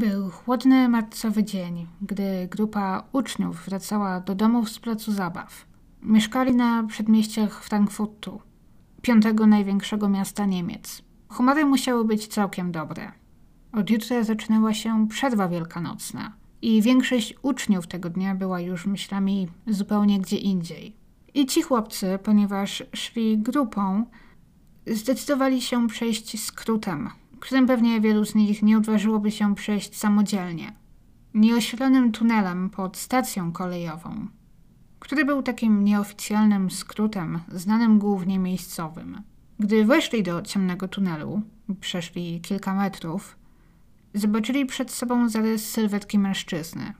Był chłodny marcowy dzień, gdy grupa uczniów wracała do domów z placu zabaw. Mieszkali na przedmieściach Frankfurtu, piątego największego miasta Niemiec. Humory musiały być całkiem dobre. Od jutra zaczynała się przerwa wielkanocna i większość uczniów tego dnia była już myślami zupełnie gdzie indziej. I ci chłopcy, ponieważ szli grupą, zdecydowali się przejść skrótem, którym pewnie wielu z nich nie odważyłoby się przejść samodzielnie. Nieoświetlonym tunelem pod stacją kolejową, który był takim nieoficjalnym skrótem, znanym głównie miejscowym. Gdy weszli do ciemnego tunelu, przeszli kilka metrów, zobaczyli przed sobą zarys sylwetki mężczyzny.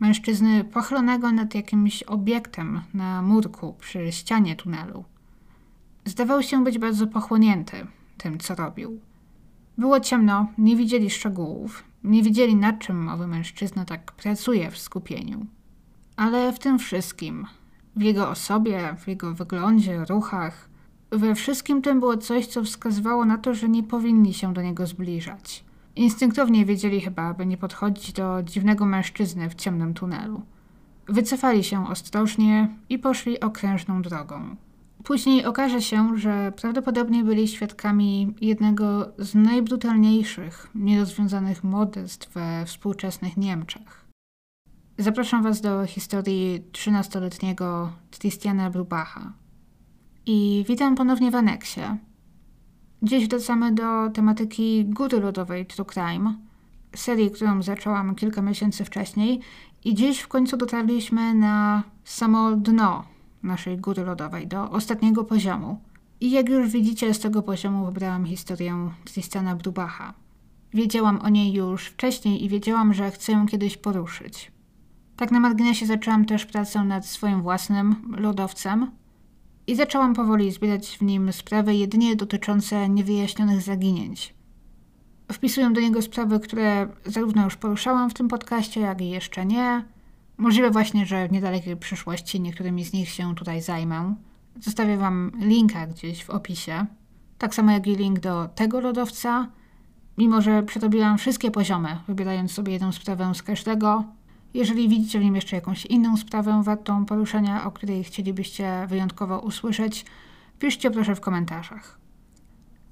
Mężczyzny pochylonego nad jakimś obiektem na murku przy ścianie tunelu. Zdawał się być bardzo pochłonięty tym, co robił. Było ciemno, nie widzieli szczegółów, nie wiedzieli nad czym owy mężczyzna tak pracuje w skupieniu. Ale w tym wszystkim, w jego osobie, w jego wyglądzie, ruchach, we wszystkim tym było coś, co wskazywało na to, że nie powinni się do niego zbliżać. Instynktownie wiedzieli chyba, aby nie podchodzić do dziwnego mężczyzny w ciemnym tunelu. Wycofali się ostrożnie i poszli okrężną drogą. Później okaże się, że prawdopodobnie byli świadkami jednego z najbrutalniejszych, nierozwiązanych morderstw we współczesnych Niemczech. Zapraszam Was do historii 13-letniego Christiana Brubacha. I witam ponownie w aneksie. Dziś wracamy do tematyki góry lodowej True Crime, serii, którą zaczęłam kilka miesięcy wcześniej i dziś w końcu dotarliśmy na samo dno naszej góry lodowej, do ostatniego poziomu. I jak już widzicie, z tego poziomu wybrałam historię Tristana Brubacha. Wiedziałam o niej już wcześniej i wiedziałam, że chcę ją kiedyś poruszyć. Tak na marginesie zaczęłam też pracę nad swoim własnym lodowcem i zaczęłam powoli zbierać w nim sprawy jedynie dotyczące niewyjaśnionych zaginięć. Wpisuję do niego sprawy, które zarówno już poruszałam w tym podcaście, jak i jeszcze nie, Możliwe właśnie, że w niedalekiej przyszłości niektórymi z nich się tutaj zajmę. Zostawię Wam linka gdzieś w opisie. Tak samo jak i link do tego lodowca. Mimo, że przerobiłam wszystkie poziomy, wybierając sobie jedną sprawę z każdego. Jeżeli widzicie w nim jeszcze jakąś inną sprawę wartą poruszenia, o której chcielibyście wyjątkowo usłyszeć, piszcie proszę w komentarzach.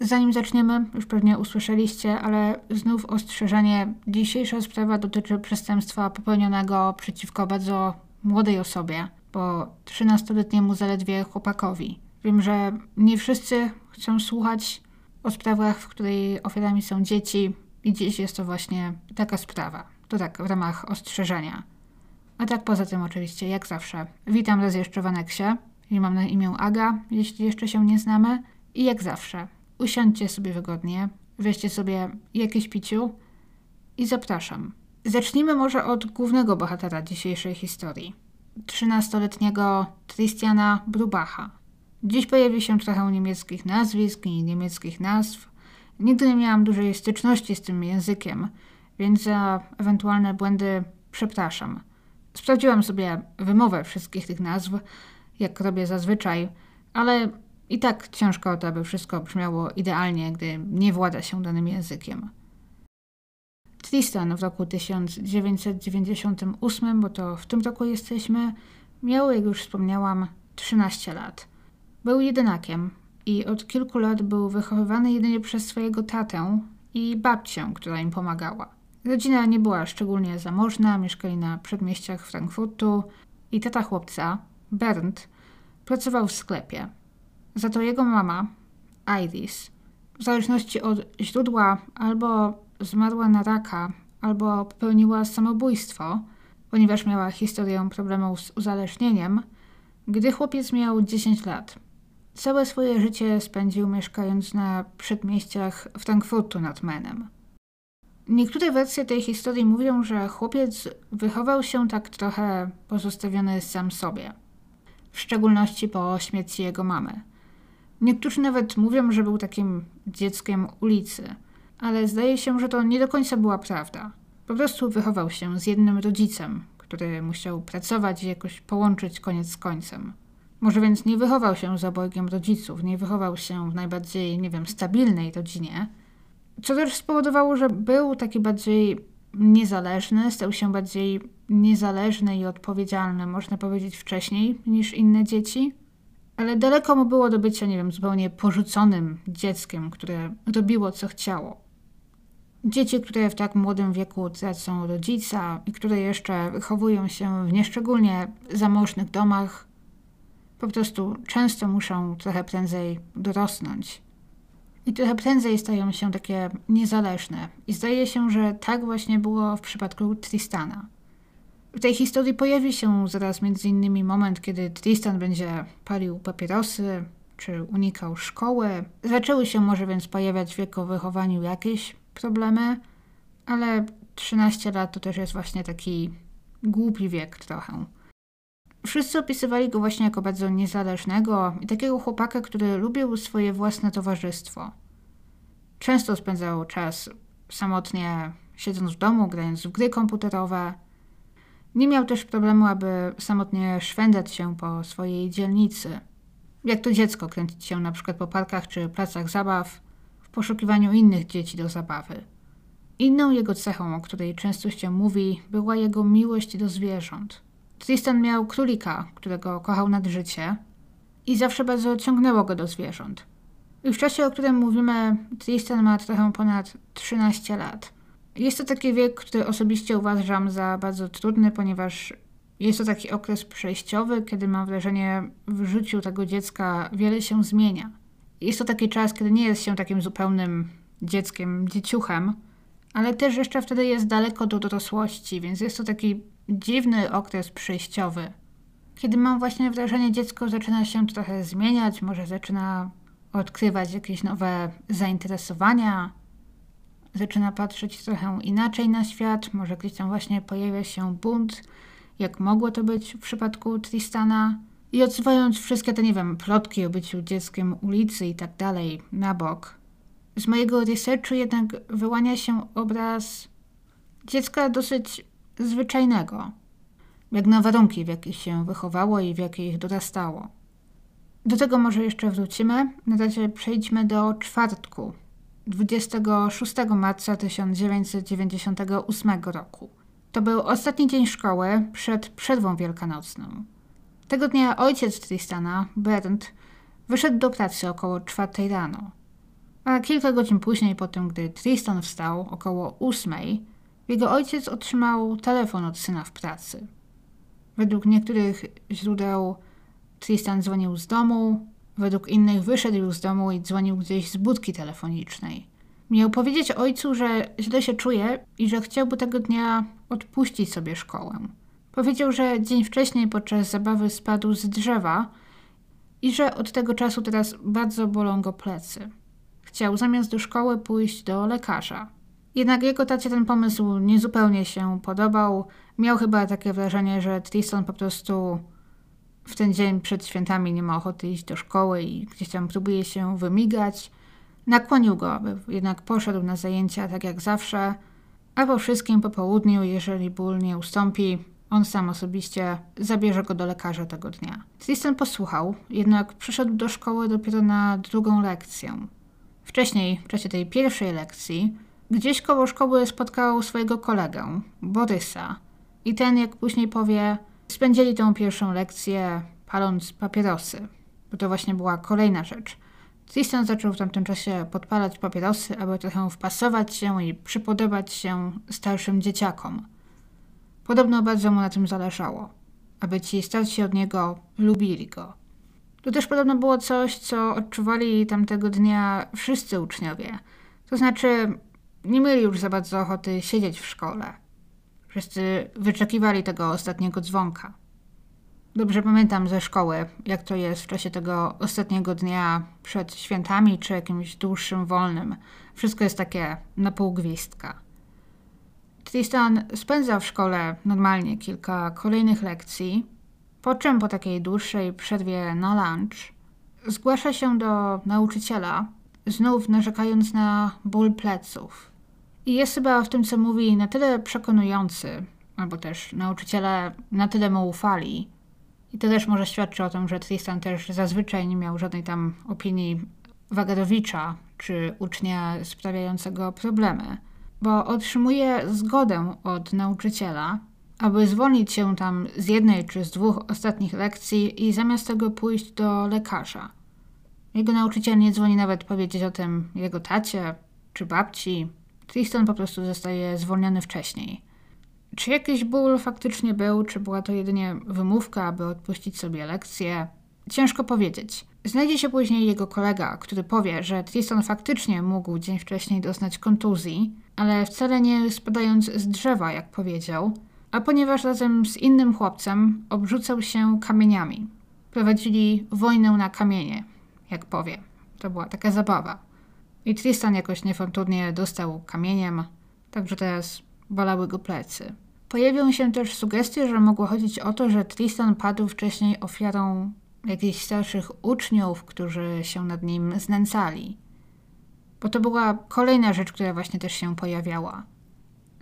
Zanim zaczniemy, już pewnie usłyszeliście, ale znów ostrzeżenie. Dzisiejsza sprawa dotyczy przestępstwa popełnionego przeciwko bardzo młodej osobie, po 13-letniemu zaledwie chłopakowi. Wiem, że nie wszyscy chcą słuchać o sprawach, w której ofiarami są dzieci i dziś jest to właśnie taka sprawa. To tak w ramach ostrzeżenia. A tak poza tym oczywiście, jak zawsze, witam raz jeszcze w aneksie i mam na imię Aga, jeśli jeszcze się nie znamy. I jak zawsze, Usiądźcie sobie wygodnie, weźcie sobie jakieś piciu i zapraszam. Zacznijmy może od głównego bohatera dzisiejszej historii. 13-letniego Christiana Brubacha. Dziś pojawi się trochę niemieckich nazwisk i niemieckich nazw. Nigdy nie miałam dużej styczności z tym językiem, więc za ewentualne błędy przepraszam. Sprawdziłam sobie wymowę wszystkich tych nazw, jak robię zazwyczaj, ale i tak ciężko to, aby wszystko brzmiało idealnie, gdy nie włada się danym językiem. Tristan w roku 1998, bo to w tym roku jesteśmy, miał, jak już wspomniałam, 13 lat. Był jedynakiem i od kilku lat był wychowywany jedynie przez swojego tatę i babcię, która im pomagała. Rodzina nie była szczególnie zamożna, mieszkali na przedmieściach Frankfurtu i tata chłopca, Bernd, pracował w sklepie. Za to jego mama, Iris, w zależności od źródła albo zmarła na raka, albo popełniła samobójstwo, ponieważ miała historię problemów z uzależnieniem, gdy chłopiec miał 10 lat. Całe swoje życie spędził mieszkając na przedmieściach Frankfurtu nad Menem. Niektóre wersje tej historii mówią, że chłopiec wychował się tak trochę pozostawiony sam sobie, w szczególności po śmierci jego mamy. Niektórzy nawet mówią, że był takim dzieckiem ulicy, ale zdaje się, że to nie do końca była prawda. Po prostu wychował się z jednym rodzicem, który musiał pracować i jakoś połączyć koniec z końcem. Może więc nie wychował się za obojgiem rodziców, nie wychował się w najbardziej, nie wiem, stabilnej rodzinie, co też spowodowało, że był taki bardziej niezależny, stał się bardziej niezależny i odpowiedzialny, można powiedzieć, wcześniej niż inne dzieci. Ale daleko mu było do bycia, nie wiem, zupełnie porzuconym dzieckiem, które robiło co chciało. Dzieci, które w tak młodym wieku tracą rodzica i które jeszcze wychowują się w nieszczególnie zamożnych domach, po prostu często muszą trochę prędzej dorosnąć. I trochę prędzej stają się takie niezależne. I zdaje się, że tak właśnie było w przypadku Tristana. W tej historii pojawi się zaraz innymi moment, kiedy Tristan będzie palił papierosy, czy unikał szkoły. Zaczęły się może więc pojawiać w jego wychowaniu jakieś problemy, ale 13 lat to też jest właśnie taki głupi wiek trochę. Wszyscy opisywali go właśnie jako bardzo niezależnego i takiego chłopaka, który lubił swoje własne towarzystwo. Często spędzał czas samotnie siedząc w domu, grając w gry komputerowe. Nie miał też problemu, aby samotnie szwendać się po swojej dzielnicy. Jak to dziecko kręcić się na przykład po parkach czy placach zabaw w poszukiwaniu innych dzieci do zabawy. Inną jego cechą, o której często się mówi, była jego miłość do zwierząt. Tristan miał królika, którego kochał nad życie i zawsze bardzo ciągnęło go do zwierząt. I w czasie, o którym mówimy, Tristan ma trochę ponad 13 lat. Jest to taki wiek, który osobiście uważam za bardzo trudny, ponieważ jest to taki okres przejściowy, kiedy mam wrażenie, w życiu tego dziecka wiele się zmienia. Jest to taki czas, kiedy nie jest się takim zupełnym dzieckiem, dzieciuchem, ale też jeszcze wtedy jest daleko do dorosłości, więc jest to taki dziwny okres przejściowy, kiedy mam właśnie wrażenie, dziecko zaczyna się trochę zmieniać, może zaczyna odkrywać jakieś nowe zainteresowania, zaczyna patrzeć trochę inaczej na świat, może gdzieś tam właśnie pojawia się bunt, jak mogło to być w przypadku Tristana. I odsuwając wszystkie te, nie wiem, plotki o byciu dzieckiem ulicy i tak dalej na bok, z mojego researchu jednak wyłania się obraz dziecka dosyć zwyczajnego, jak na warunki, w jakich się wychowało i w jakich dorastało. Do tego może jeszcze wrócimy. Na razie przejdźmy do czwartku, 26 marca 1998 roku. To był ostatni dzień szkoły przed przerwą wielkanocną. Tego dnia ojciec Tristana, Bernd, wyszedł do pracy około czwartej rano. A kilka godzin później, po tym gdy Tristan wstał, około ósmej, jego ojciec otrzymał telefon od syna w pracy. Według niektórych źródeł Tristan dzwonił z domu, według innych wyszedł z domu i dzwonił gdzieś z budki telefonicznej. Miał powiedzieć ojcu, że źle się czuje i że chciałby tego dnia odpuścić sobie szkołę. Powiedział, że dzień wcześniej podczas zabawy spadł z drzewa i że od tego czasu teraz bardzo bolą go plecy. Chciał zamiast do szkoły pójść do lekarza. Jednak jego tacie ten pomysł niezupełnie się podobał. Miał chyba takie wrażenie, że Tristan po prostu w ten dzień przed świętami nie ma ochoty iść do szkoły i gdzieś tam próbuje się wymigać. Nakłonił go, aby jednak poszedł na zajęcia tak jak zawsze, a po wszystkim po południu, jeżeli ból nie ustąpi, on sam osobiście zabierze go do lekarza tego dnia. Tristan posłuchał, jednak przyszedł do szkoły dopiero na drugą lekcję. Wcześniej, w czasie tej pierwszej lekcji, Gdzieś koło szkoły spotkał swojego kolegę, Borysa. I ten, jak później powie, spędzili tą pierwszą lekcję paląc papierosy. Bo to właśnie była kolejna rzecz. Tristan zaczął w tamtym czasie podpalać papierosy, aby trochę wpasować się i przypodobać się starszym dzieciakom. Podobno bardzo mu na tym zależało, aby ci starsi od niego lubili go. To też podobno było coś, co odczuwali tamtego dnia wszyscy uczniowie. To znaczy, nie mieli już za bardzo ochoty siedzieć w szkole. Wszyscy wyczekiwali tego ostatniego dzwonka. Dobrze pamiętam ze szkoły, jak to jest w czasie tego ostatniego dnia przed świętami czy jakimś dłuższym wolnym. Wszystko jest takie na pół gwizdka. Tristan spędza w szkole normalnie kilka kolejnych lekcji, po czym po takiej dłuższej przerwie na lunch zgłasza się do nauczyciela, znów narzekając na ból pleców. I jest chyba w tym, co mówi, na tyle przekonujący, albo też nauczyciele na tyle mu ufali. I to też może świadczy o tym, że Tristan też zazwyczaj nie miał żadnej tam opinii Wagadowicza czy ucznia sprawiającego problemy. bo otrzymuje zgodę od nauczyciela, aby zwolnić się tam z jednej czy z dwóch ostatnich lekcji i zamiast tego pójść do lekarza. Jego nauczyciel nie dzwoni nawet powiedzieć o tym jego tacie czy babci. Tristan po prostu zostaje zwolniony wcześniej. Czy jakiś ból faktycznie był, czy była to jedynie wymówka, aby odpuścić sobie lekcję? Ciężko powiedzieć. Znajdzie się później jego kolega, który powie, że Tristan faktycznie mógł dzień wcześniej doznać kontuzji, ale wcale nie spadając z drzewa, jak powiedział, a ponieważ razem z innym chłopcem obrzucał się kamieniami. Prowadzili wojnę na kamienie, jak powie. To była taka zabawa. I Tristan jakoś niefortunnie dostał kamieniem, także teraz bolały go plecy. Pojawią się też sugestie, że mogło chodzić o to, że Tristan padł wcześniej ofiarą jakichś starszych uczniów, którzy się nad nim znęcali. Bo to była kolejna rzecz, która właśnie też się pojawiała.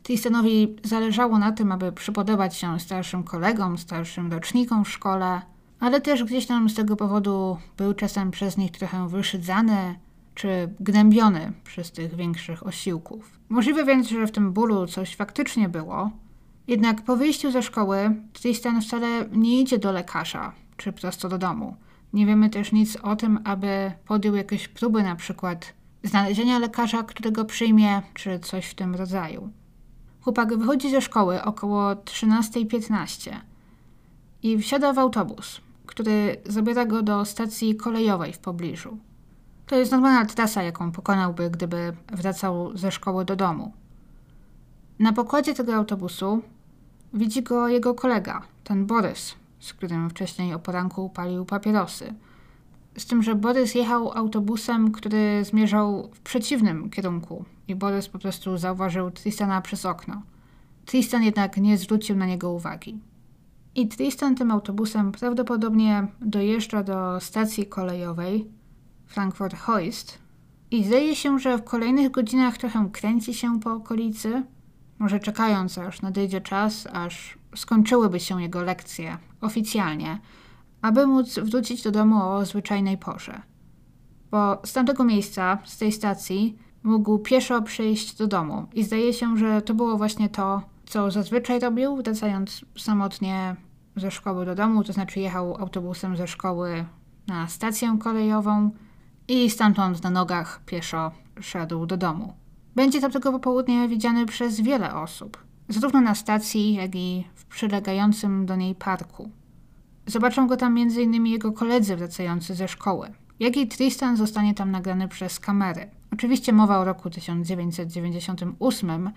Tristanowi zależało na tym, aby przypodobać się starszym kolegom, starszym rocznikom w szkole, ale też gdzieś tam z tego powodu był czasem przez nich trochę wyszydzany czy gnębiony przez tych większych osiłków. Możliwe więc, że w tym bólu coś faktycznie było, jednak po wyjściu ze szkoły Tristan wcale nie idzie do lekarza czy prosto do domu. Nie wiemy też nic o tym, aby podjął jakieś próby, na przykład znalezienia lekarza, którego przyjmie, czy coś w tym rodzaju. Chłopak wychodzi ze szkoły około 13.15 i wsiada w autobus, który zabiera go do stacji kolejowej w pobliżu. To jest normalna trasa, jaką pokonałby, gdyby wracał ze szkoły do domu. Na pokładzie tego autobusu widzi go jego kolega, ten Borys, z którym wcześniej o poranku palił papierosy. Z tym, że Borys jechał autobusem, który zmierzał w przeciwnym kierunku i Borys po prostu zauważył Tristana przez okno. Tristan jednak nie zwrócił na niego uwagi. I Tristan tym autobusem prawdopodobnie dojeżdża do stacji kolejowej Frankfurt Hoist. I zdaje się, że w kolejnych godzinach trochę kręci się po okolicy, może czekając aż nadejdzie czas, aż skończyłyby się jego lekcje oficjalnie, aby móc wrócić do domu o zwyczajnej porze. Bo z tamtego miejsca, z tej stacji, mógł pieszo przyjść do domu. I zdaje się, że to było właśnie to, co zazwyczaj robił, wracając samotnie ze szkoły do domu, to znaczy jechał autobusem ze szkoły na stację kolejową i stamtąd na nogach pieszo szedł do domu. Będzie to tego popołudnia widziany przez wiele osób, zarówno na stacji, jak i w przylegającym do niej parku. Zobaczą go tam m.in. jego koledzy wracający ze szkoły. Jak i Tristan zostanie tam nagrany przez kamery. Oczywiście mowa o roku 1998,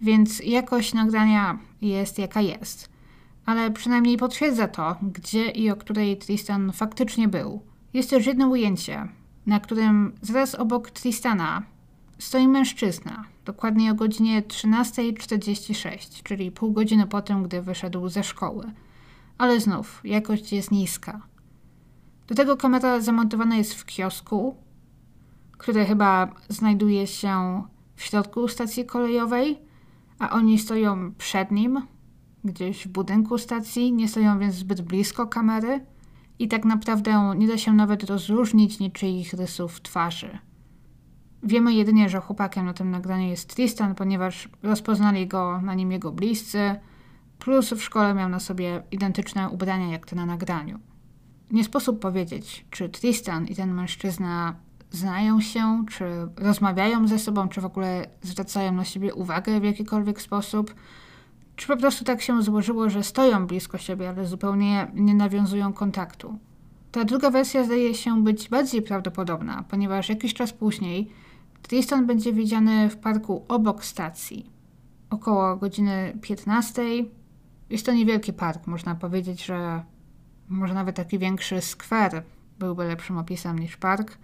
więc jakość nagrania jest jaka jest. Ale przynajmniej potwierdza to, gdzie i o której Tristan faktycznie był. Jest też jedno ujęcie, na którym zaraz obok Tristana stoi mężczyzna, dokładnie o godzinie 13.46, czyli pół godziny po tym, gdy wyszedł ze szkoły. Ale znów, jakość jest niska. Do tego kamera zamontowana jest w kiosku, który chyba znajduje się w środku stacji kolejowej, a oni stoją przed nim, gdzieś w budynku stacji, nie stoją więc zbyt blisko kamery i tak naprawdę nie da się nawet rozróżnić niczyich rysów twarzy. Wiemy jedynie, że chłopakiem na tym nagraniu jest Tristan, ponieważ rozpoznali go na nim jego bliscy, plus w szkole miał na sobie identyczne ubrania jak te na nagraniu. Nie sposób powiedzieć, czy Tristan i ten mężczyzna znają się, czy rozmawiają ze sobą, czy w ogóle zwracają na siebie uwagę w jakikolwiek sposób, czy po prostu tak się złożyło, że stoją blisko siebie, ale zupełnie nie nawiązują kontaktu. Ta druga wersja zdaje się być bardziej prawdopodobna, ponieważ jakiś czas później Tristan będzie widziany w parku obok stacji. Około godziny 15. Jest to niewielki park, można powiedzieć, że może nawet taki większy skwer byłby lepszym opisem niż park.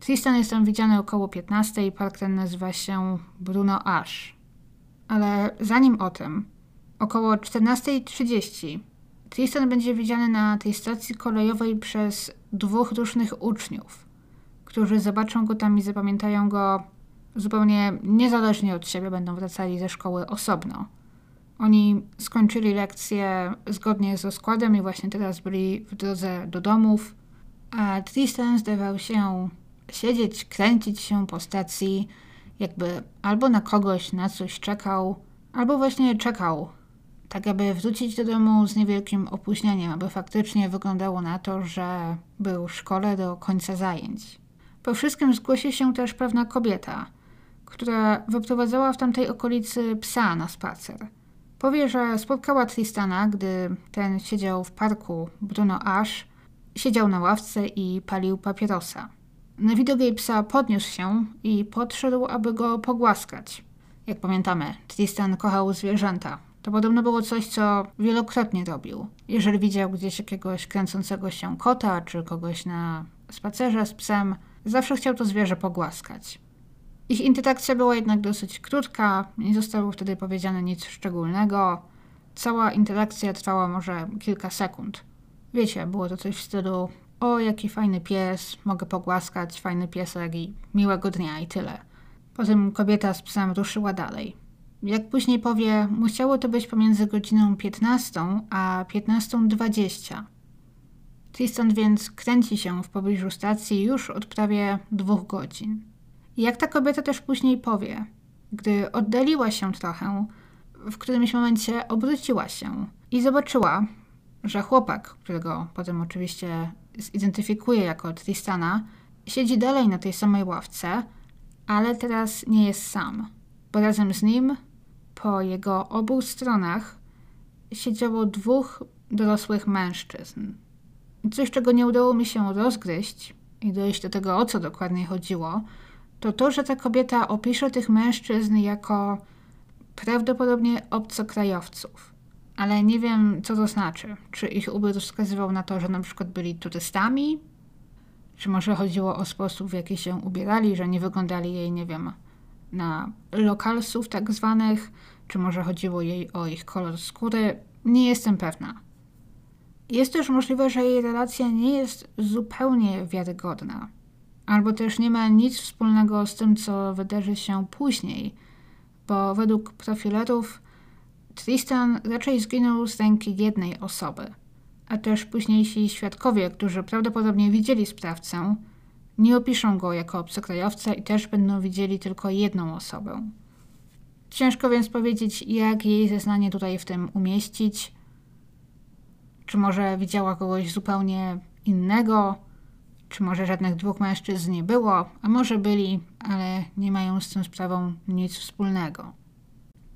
Tristan jest tam widziany około 15. Park ten nazywa się Bruno Ash. Ale zanim o tym, około 14.30 Tristan będzie widziany na tej stacji kolejowej przez dwóch różnych uczniów, którzy zobaczą go tam i zapamiętają go zupełnie niezależnie od siebie, będą wracali ze szkoły osobno. Oni skończyli lekcje zgodnie z rozkładem i właśnie teraz byli w drodze do domów, a Tristan zdawał się siedzieć, kręcić się po stacji Jakby albo na kogoś, na coś czekał, albo właśnie czekał, tak aby wrócić do domu z niewielkim opóźnieniem, aby faktycznie wyglądało na to, że był w szkole do końca zajęć. Po wszystkim zgłosi się też pewna kobieta, która wyprowadzała w tamtej okolicy psa na spacer. Powie, że spotkała Tristana, gdy ten siedział w parku Bruno Ash, siedział na ławce i palił papierosa. Na widok jej psa podniósł się i podszedł, aby go pogłaskać. Jak pamiętamy, Tristan kochał zwierzęta. To podobno było coś, co wielokrotnie robił. Jeżeli widział gdzieś jakiegoś kręcącego się kota czy kogoś na spacerze z psem, zawsze chciał to zwierzę pogłaskać. Ich interakcja była jednak dosyć krótka, nie zostało wtedy powiedziane nic szczególnego. Cała interakcja trwała może kilka sekund. Wiecie, było to coś w stylu o, jaki fajny pies, mogę pogłaskać, fajny piesek i miłego dnia i tyle. Potem kobieta z psem ruszyła dalej. Jak później powie, musiało to być pomiędzy godziną 15 a 15.20. Tristan więc kręci się w pobliżu stacji już od prawie dwóch godzin. I jak ta kobieta też później powie, gdy oddaliła się trochę, w którymś momencie obróciła się i zobaczyła, że chłopak, którego potem oczywiście zidentyfikuje jako Tristana, siedzi dalej na tej samej ławce, ale teraz nie jest sam, bo razem z nim po jego obu stronach siedziało dwóch dorosłych mężczyzn. Coś, czego nie udało mi się rozgryźć i dojść do tego, o co dokładnie chodziło, to to, że ta kobieta opisze tych mężczyzn jako prawdopodobnie obcokrajowców. Ale nie wiem, co to znaczy. Czy ich ubiór wskazywał na to, że na przykład byli turystami? Czy może chodziło o sposób, w jaki się ubierali, że nie wyglądali jej, nie wiem, na lokalsów tak zwanych? Czy może chodziło jej o ich kolor skóry? Nie jestem pewna. Jest też możliwe, że jej relacja nie jest zupełnie wiarygodna albo też nie ma nic wspólnego z tym, co wydarzy się później, bo według profilerów Tristan raczej zginął z ręki jednej osoby, a też późniejsi świadkowie, którzy prawdopodobnie widzieli sprawcę, nie opiszą go jako obcokrajowca i też będą widzieli tylko jedną osobę. Ciężko więc powiedzieć, jak jej zeznanie tutaj w tym umieścić. Czy może widziała kogoś zupełnie innego, czy może żadnych dwóch mężczyzn nie było, a może byli, ale nie mają z tą sprawą nic wspólnego.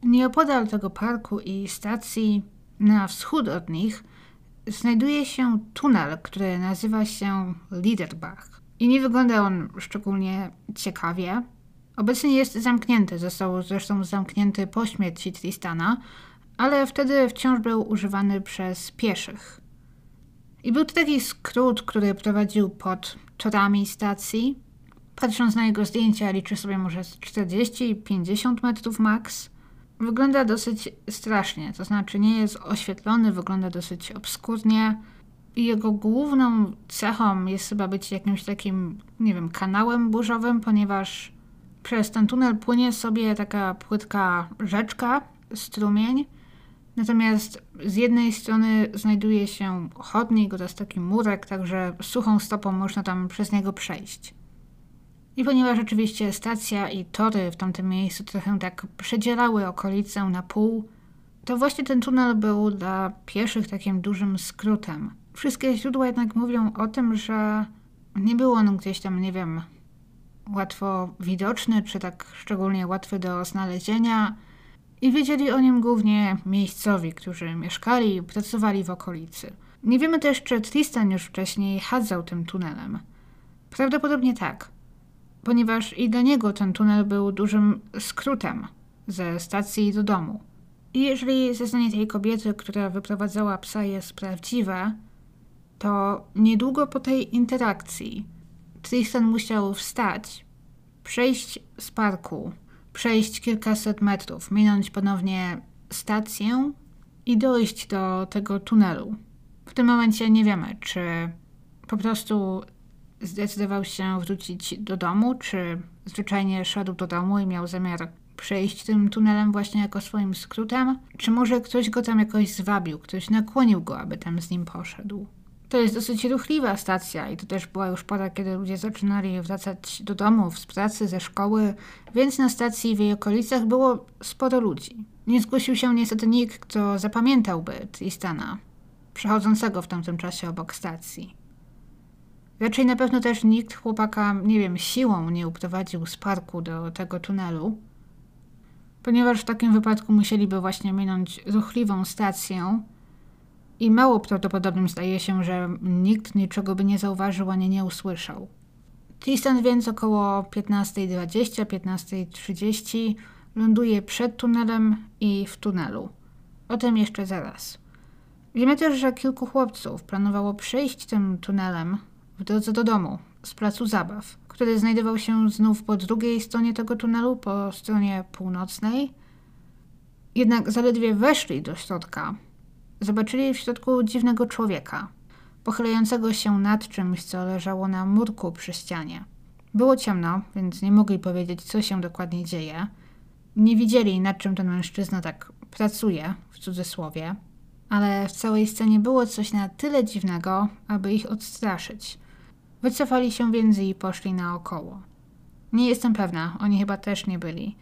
Nieopodal tego parku i stacji, na wschód od nich, znajduje się tunel, który nazywa się Liederbach. I nie wygląda on szczególnie ciekawie. Obecnie jest zamknięty, został zresztą zamknięty po śmierci Tristana, ale wtedy wciąż był używany przez pieszych. I był to taki skrót, który prowadził pod torami stacji. Patrząc na jego zdjęcia, liczy sobie może 40-50 metrów max. Wygląda dosyć strasznie, to znaczy nie jest oświetlony, wygląda dosyć obskurnie. Jego główną cechą jest chyba być jakimś takim, nie wiem, kanałem burzowym, ponieważ przez ten tunel płynie sobie taka płytka rzeczka, strumień, Natomiast z jednej strony znajduje się chodnik oraz taki murek, także suchą stopą można tam przez niego przejść. I ponieważ oczywiście stacja i tory w tamtym miejscu trochę tak przedzielały okolicę na pół, to właśnie ten tunel był dla pieszych takim dużym skrótem. Wszystkie źródła jednak mówią o tym, że nie był on gdzieś tam, nie wiem, łatwo widoczny, czy tak szczególnie łatwy do znalezienia, i wiedzieli o nim głównie miejscowi, którzy mieszkali i pracowali w okolicy. Nie wiemy też, czy Tristan już wcześniej chadzał tym tunelem. Prawdopodobnie tak, ponieważ i dla niego ten tunel był dużym skrótem ze stacji do domu. I jeżeli zeznanie tej kobiety, która wyprowadzała psa, jest prawdziwe, to niedługo po tej interakcji Tristan musiał wstać, przejść z parku, przejść kilkaset metrów, minąć ponownie stację i dojść do tego tunelu. W tym momencie nie wiemy, czy po prostu zdecydował się wrócić do domu, czy zwyczajnie szedł do domu i miał zamiar przejść tym tunelem właśnie jako swoim skrótem, czy może ktoś go tam jakoś zwabił, ktoś nakłonił go, aby tam z nim poszedł. To jest dosyć ruchliwa stacja i to też była już pora, kiedy ludzie zaczynali wracać do domów, z pracy, ze szkoły, więc na stacji w jej okolicach było sporo ludzi. Nie zgłosił się niestety nikt, kto zapamiętałby Tristana, przechodzącego w tamtym czasie obok stacji. Raczej na pewno też nikt chłopaka, nie wiem, siłą nie uprowadził z parku do tego tunelu, ponieważ w takim wypadku musieliby właśnie minąć ruchliwą stację i mało prawdopodobnym zdaje się, że nikt niczego by nie zauważył ani nie usłyszał. Tristan więc około 15.20, 15.30 ląduje przed tunelem i w tunelu. O tym jeszcze zaraz. Wiemy też, że kilku chłopców planowało przejść tym tunelem w drodze do domu z placu zabaw, który znajdował się znów po drugiej stronie tego tunelu, po stronie północnej. Jednak zaledwie weszli do środka, zobaczyli w środku dziwnego człowieka, pochylającego się nad czymś, co leżało na murku przy ścianie. Było ciemno, więc nie mogli powiedzieć, co się dokładnie dzieje. Nie widzieli, nad czym ten mężczyzna tak pracuje, w cudzysłowie, ale w całej scenie było coś na tyle dziwnego, aby ich odstraszyć. Wycofali się więc i poszli naokoło. Nie jestem pewna, oni chyba też nie byli.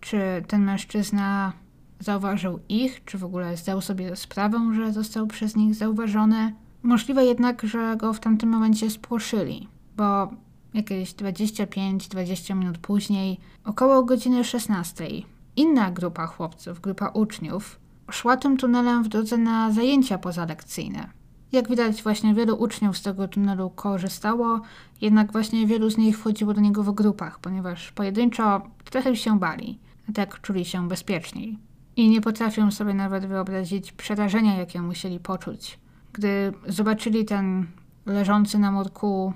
Czy ten mężczyzna zauważył ich, czy w ogóle zdał sobie sprawę, że został przez nich zauważony? Możliwe jednak, że go w tamtym momencie spłoszyli, bo jakieś 25-20 minut później, około godziny 16, inna grupa chłopców, grupa uczniów, szła tym tunelem w drodze na zajęcia pozalekcyjne. Jak widać, właśnie wielu uczniów z tego tunelu korzystało, jednak właśnie wielu z nich wchodziło do niego w grupach, ponieważ pojedynczo trochę się bali, tak czuli się bezpieczniej. I nie potrafią sobie nawet wyobrazić przerażenia, jakie musieli poczuć, gdy zobaczyli ten leżący na murku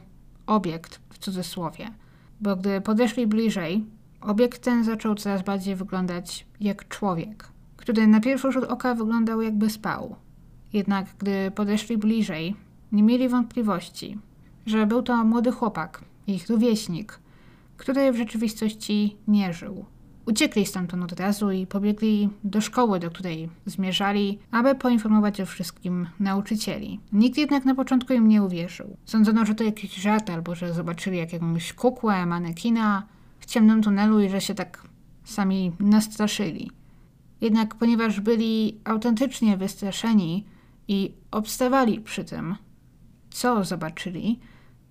obiekt, w cudzysłowie. Bo gdy podeszli bliżej, obiekt ten zaczął coraz bardziej wyglądać jak człowiek, który na pierwszy rzut oka wyglądał jakby spał. Jednak gdy podeszli bliżej, nie mieli wątpliwości, że był to młody chłopak, ich rówieśnik, który w rzeczywistości nie żył. Uciekli stamtąd od razu i pobiegli do szkoły, do której zmierzali, aby poinformować o wszystkim nauczycieli. Nikt jednak na początku im nie uwierzył. Sądzono, że to jakiś żart albo że zobaczyli jakąś kukłę, manekina w ciemnym tunelu i że się tak sami nastraszyli. Jednak ponieważ byli autentycznie wystraszeni i obstawali przy tym, co zobaczyli,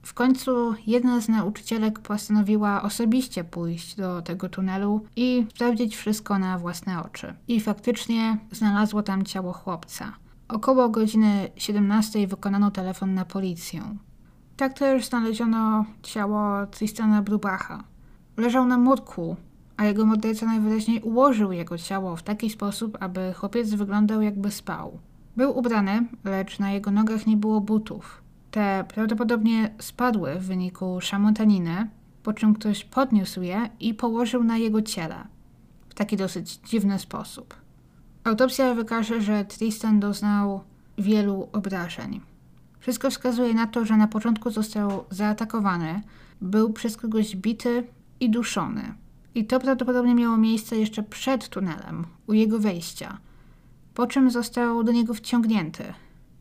w końcu jedna z nauczycielek postanowiła osobiście pójść do tego tunelu i sprawdzić wszystko na własne oczy. I faktycznie znalazło tam ciało chłopca. Około godziny 17 wykonano telefon na policję. Tak też znaleziono ciało Tristana Brubacha. Leżał na murku, a jego morderca najwyraźniej ułożył jego ciało w taki sposób, aby chłopiec wyglądał jakby spał. Był ubrany, lecz na jego nogach nie było butów. Te prawdopodobnie spadły w wyniku szamotaniny, po czym ktoś podniósł je i położył na jego ciele w taki dosyć dziwny sposób. Autopsja wykaże, że Tristan doznał wielu obrażeń. Wszystko wskazuje na to, że na początku został zaatakowany, był przez kogoś bity i duszony. I to prawdopodobnie miało miejsce jeszcze przed tunelem, u jego wejścia, po czym został do niego wciągnięty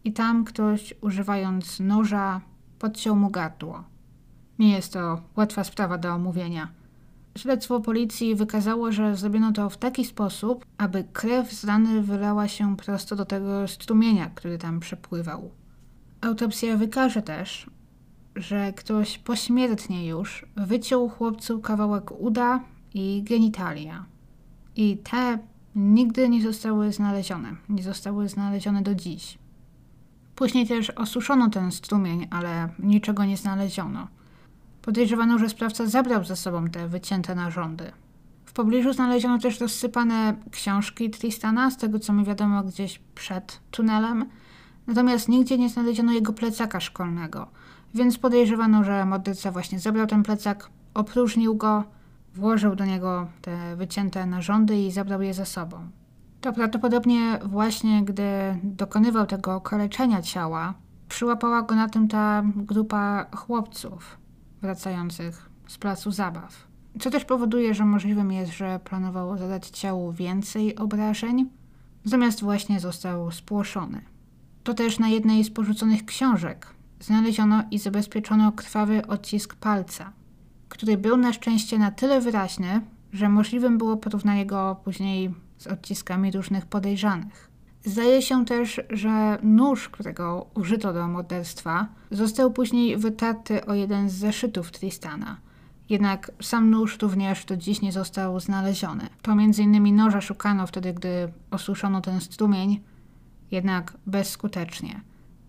i tam ktoś, używając noża, podciął mu gardło. Nie jest to łatwa sprawa do omówienia. Śledztwo policji wykazało, że zrobiono to w taki sposób, aby krew z rany wylała się prosto do tego strumienia, który tam przepływał. Autopsja wykaże też, że ktoś pośmiertnie już wyciął chłopcu kawałek uda i genitalia. I te nigdy nie zostały znalezione. Nie zostały znalezione do dziś. Później też osuszono ten strumień, ale niczego nie znaleziono. Podejrzewano, że sprawca zabrał ze sobą te wycięte narządy. W pobliżu znaleziono też rozsypane książki Tristana, z tego co mi wiadomo, gdzieś przed tunelem. Natomiast nigdzie nie znaleziono jego plecaka szkolnego, więc podejrzewano, że morderca właśnie zabrał ten plecak, opróżnił go, włożył do niego te wycięte narządy i zabrał je ze sobą. To prawdopodobnie właśnie gdy dokonywał tego okaleczenia ciała, przyłapała go na tym ta grupa chłopców wracających z placu zabaw. Co też powoduje, że możliwym jest, że planował zadać ciału więcej obrażeń, zamiast właśnie został spłoszony. To też na jednej z porzuconych książek znaleziono i zabezpieczono krwawy odcisk palca, który był na szczęście na tyle wyraźny, że możliwym było porównanie go później z odciskami różnych podejrzanych. Zdaje się też, że nóż, którego użyto do morderstwa, został później wytarty o jeden z zeszytów Tristana. Jednak sam nóż również do dziś nie został znaleziony. To między innymi noża szukano wtedy, gdy osuszono ten strumień, jednak bezskutecznie.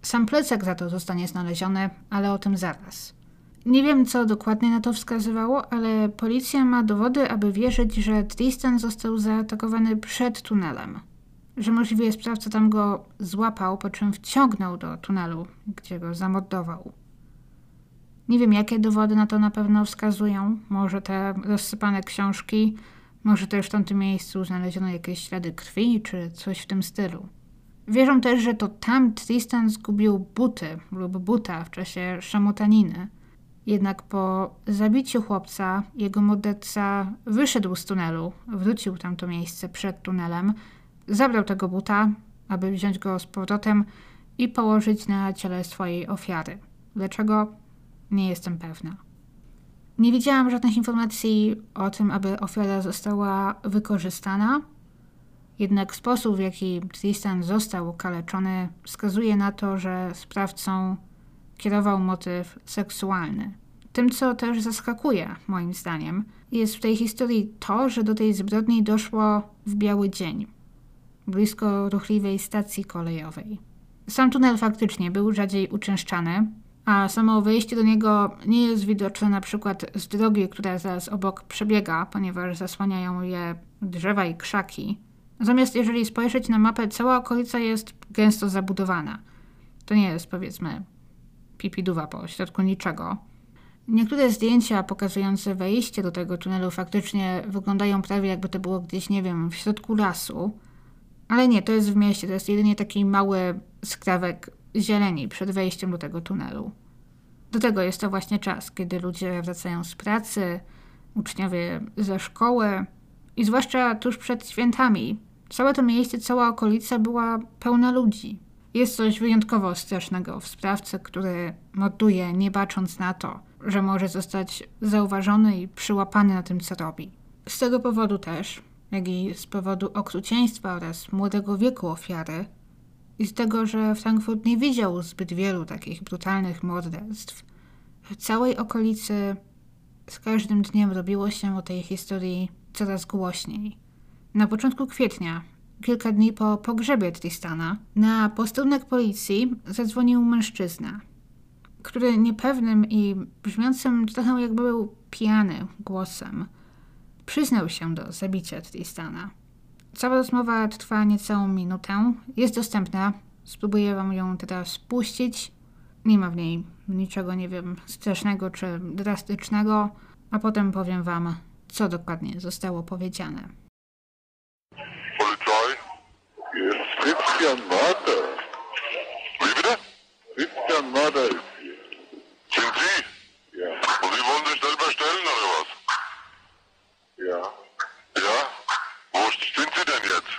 Sam plecak za to zostanie znaleziony, ale o tym zaraz. Nie wiem, co dokładnie na to wskazywało, ale policja ma dowody, aby wierzyć, że Tristan został zaatakowany przed tunelem. Że możliwie sprawca tam go złapał, po czym wciągnął do tunelu, gdzie go zamordował. Nie wiem, jakie dowody na to na pewno wskazują. Może te rozsypane książki, może też w tamtym miejscu znaleziono jakieś ślady krwi, czy coś w tym stylu. Wierzą też, że to tam Tristan zgubił buty lub buta w czasie szamotaniny. Jednak po zabiciu chłopca jego morderca wyszedł z tunelu, wrócił tam to miejsce przed tunelem, zabrał tego buta, aby wziąć go z powrotem i położyć na ciele swojej ofiary. Dlaczego? Nie jestem pewna. Nie widziałam żadnych informacji o tym, aby ofiara została wykorzystana, jednak sposób, w jaki Tristan został okaleczony, wskazuje na to, że sprawcą kierował motyw seksualny. Tym, co też zaskakuje, moim zdaniem, jest w tej historii to, że do tej zbrodni doszło w biały dzień, blisko ruchliwej stacji kolejowej. Sam tunel faktycznie był rzadziej uczęszczany, a samo wejście do niego nie jest widoczne na przykład z drogi, która zaraz obok przebiega, ponieważ zasłaniają je drzewa i krzaki. Natomiast jeżeli spojrzeć na mapę, cała okolica jest gęsto zabudowana. To nie jest, powiedzmy, pipiduwa po środku niczego. Niektóre zdjęcia pokazujące wejście do tego tunelu faktycznie wyglądają prawie jakby to było gdzieś, nie wiem, w środku lasu. Ale nie, to jest w mieście, to jest jedynie taki mały skrawek zieleni przed wejściem do tego tunelu. Do tego jest to właśnie czas, kiedy ludzie wracają z pracy, uczniowie ze szkoły i zwłaszcza tuż przed świętami. Całe to miejsce, cała okolica była pełna ludzi. Jest coś wyjątkowo strasznego w sprawcy, który morduje, nie bacząc na to, że może zostać zauważony i przyłapany na tym, co robi. Z tego powodu też, jak i z powodu okrucieństwa oraz młodego wieku ofiary, i z tego, że Frankfurt nie widział zbyt wielu takich brutalnych morderstw, w całej okolicy z każdym dniem robiło się o tej historii coraz głośniej. Na początku kwietnia, kilka dni po pogrzebie Tristana, na posterunek policji zadzwonił mężczyzna, który niepewnym i brzmiącym trochę jakby był pijany głosem przyznał się do zabicia Tristana. Cała rozmowa trwa niecałą minutę. Jest dostępna. Spróbuję wam ją teraz puścić. Nie ma w niej niczego, nie wiem, strasznego czy drastycznego, a potem powiem wam, co dokładnie zostało powiedziane. Christian Marder. Wie bitte? Christian Marder ist hier. Sind Sie? Ja. Und Sie wollen sich selber stellen oder was? Ja. Ja? Wo sind Sie denn jetzt?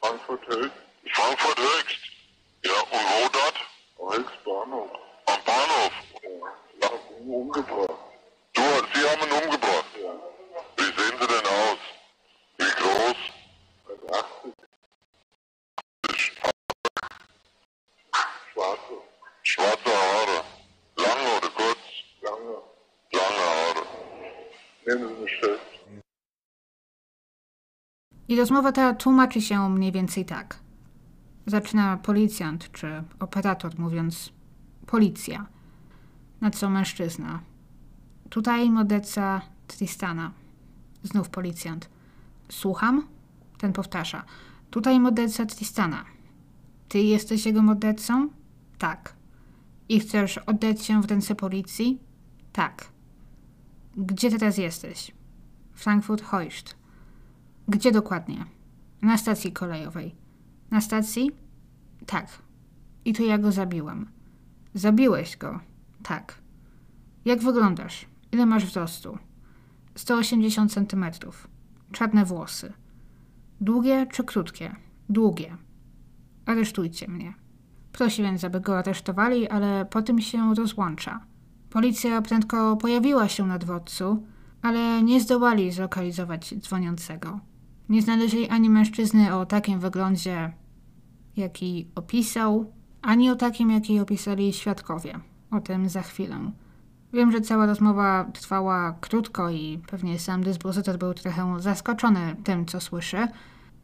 Frankfurt Höchst. Frankfurt Höchst? Ja, und wo dort? Höchst Bahnhof. Am Bahnhof? Ja. Umgebracht. Du, Sie haben ihn umgebracht? Ja. Wie sehen Sie denn aus? Wie groß? 80. Schwarze Haare. Lange oder kurz? Lange. Lange Haare. Nehmen Sie mich fest. I rozmowa ta tłumaczy się mniej więcej tak. Zaczyna policjant czy operator mówiąc policja. Na co mężczyzna. Tutaj morderca Tristana. Znów policjant. Słucham? Ten powtarza. Tutaj morderca Tristana. Ty jesteś jego mordercą? Tak. I chcesz oddać się w ręce policji? Tak. Gdzie teraz jesteś? Frankfurt Heuscht. Gdzie dokładnie? Na stacji kolejowej. Na stacji? Tak. I to ja go zabiłem. Zabiłeś go? Tak. Jak wyglądasz? Ile masz wzrostu? 180 cm. Czarne włosy. Długie czy krótkie? Długie. Aresztujcie mnie. Prosi więc, aby go aresztowali, ale po tym się rozłącza. Policja prędko pojawiła się na dworcu, ale nie zdołali zlokalizować dzwoniącego. Nie znaleźli ani mężczyzny o takim wyglądzie, jaki opisał, ani o takim, jaki opisali świadkowie. O tym za chwilę. Wiem, że cała rozmowa trwała krótko i pewnie sam dyspozytor był trochę zaskoczony tym, co słyszy,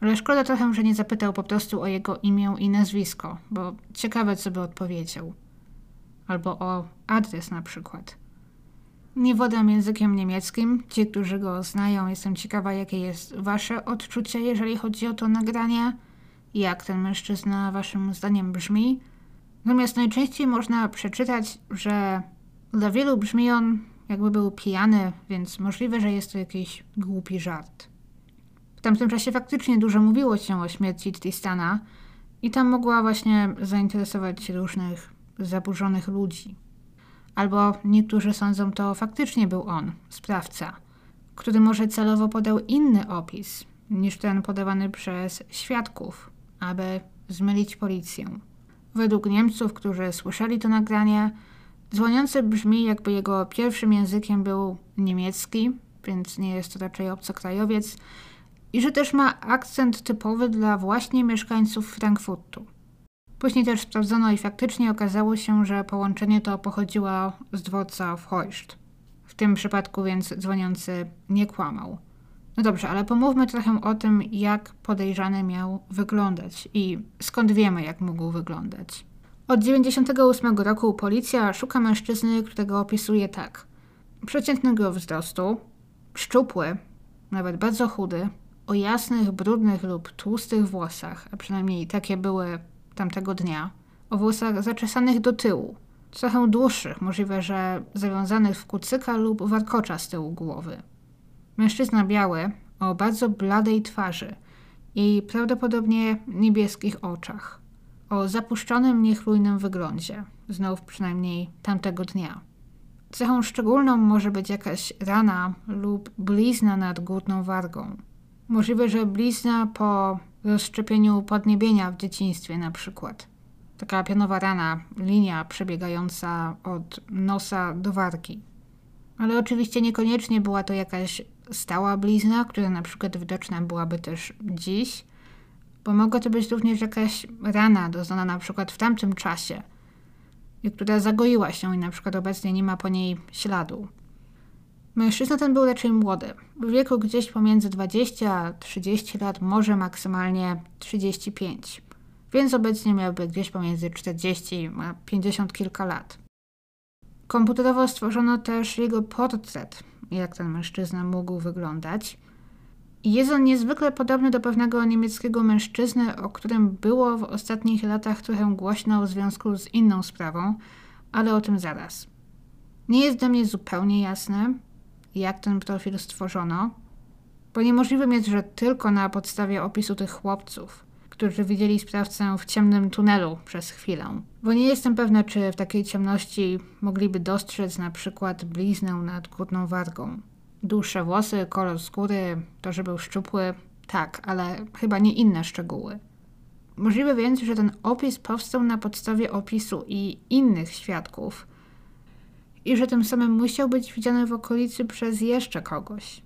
ale szkoda trochę, że nie zapytał po prostu o jego imię i nazwisko, bo ciekawe, co by odpowiedział. Albo o adres na przykład. Nie wodam językiem niemieckim. Ci, którzy go znają, jestem ciekawa, jakie jest wasze odczucie, jeżeli chodzi o to nagranie. Jak ten mężczyzna waszym zdaniem brzmi. Natomiast najczęściej można przeczytać, że dla wielu brzmi on jakby był pijany, więc możliwe, że jest to jakiś głupi żart. W tamtym czasie faktycznie dużo mówiło się o śmierci Tristana i tam mogła właśnie zainteresować różnych zaburzonych ludzi. Albo niektórzy sądzą, to faktycznie był on, sprawca, który może celowo podał inny opis niż ten podawany przez świadków, aby zmylić policję. Według Niemców, którzy słyszeli to nagranie, dzwoniący brzmi, jakby jego pierwszym językiem był niemiecki, więc nie jest to raczej obcokrajowiec, i że też ma akcent typowy dla właśnie mieszkańców Frankfurtu. Później też sprawdzono i faktycznie okazało się, że połączenie to pochodziło z dworca w Heuscht. W tym przypadku więc dzwoniący nie kłamał. No dobrze, ale pomówmy trochę o tym, jak podejrzany miał wyglądać i skąd wiemy, jak mógł wyglądać. Od 98 roku policja szuka mężczyzny, którego opisuje tak. Przeciętnego wzrostu, szczupły, nawet bardzo chudy, o jasnych, brudnych lub tłustych włosach, a przynajmniej takie były tamtego dnia, o włosach zaczesanych do tyłu, trochę dłuższych, możliwe, że zawiązanych w kucyka lub warkocza z tyłu głowy. Mężczyzna biały, o bardzo bladej twarzy i prawdopodobnie niebieskich oczach, o zapuszczonym, niechlujnym wyglądzie, znów przynajmniej tamtego dnia. Cechą szczególną może być jakaś rana lub blizna nad górną wargą. Możliwe, że blizna po rozszczepieniu podniebienia w dzieciństwie na przykład. Taka pionowa rana, linia przebiegająca od nosa do wargi. Ale oczywiście niekoniecznie była to jakaś stała blizna, która na przykład widoczna byłaby też dziś, bo mogła to być również jakaś rana doznana na przykład w tamtym czasie, i która zagoiła się i na przykład obecnie nie ma po niej śladu. Mężczyzna ten był raczej młody, w wieku gdzieś pomiędzy 20 a 30 lat, może maksymalnie 35, więc obecnie miałby gdzieś pomiędzy 40 a 50 kilka lat. Komputerowo stworzono też jego portret, jak ten mężczyzna mógł wyglądać. Jest on niezwykle podobny do pewnego niemieckiego mężczyzny, o którym było w ostatnich latach trochę głośno w związku z inną sprawą, ale o tym zaraz. Nie jest dla mnie zupełnie jasne, jak ten profil stworzono, bo niemożliwym jest, że tylko na podstawie opisu tych chłopców, którzy widzieli sprawcę w ciemnym tunelu przez chwilę. Bo nie jestem pewna, czy w takiej ciemności mogliby dostrzec na przykład bliznę nad górną wargą. Dłuższe włosy, kolor skóry, to, że był szczupły, tak, ale chyba nie inne szczegóły. Możliwe więc, że ten opis powstał na podstawie opisu i innych świadków, i że tym samym musiał być widziany w okolicy przez jeszcze kogoś.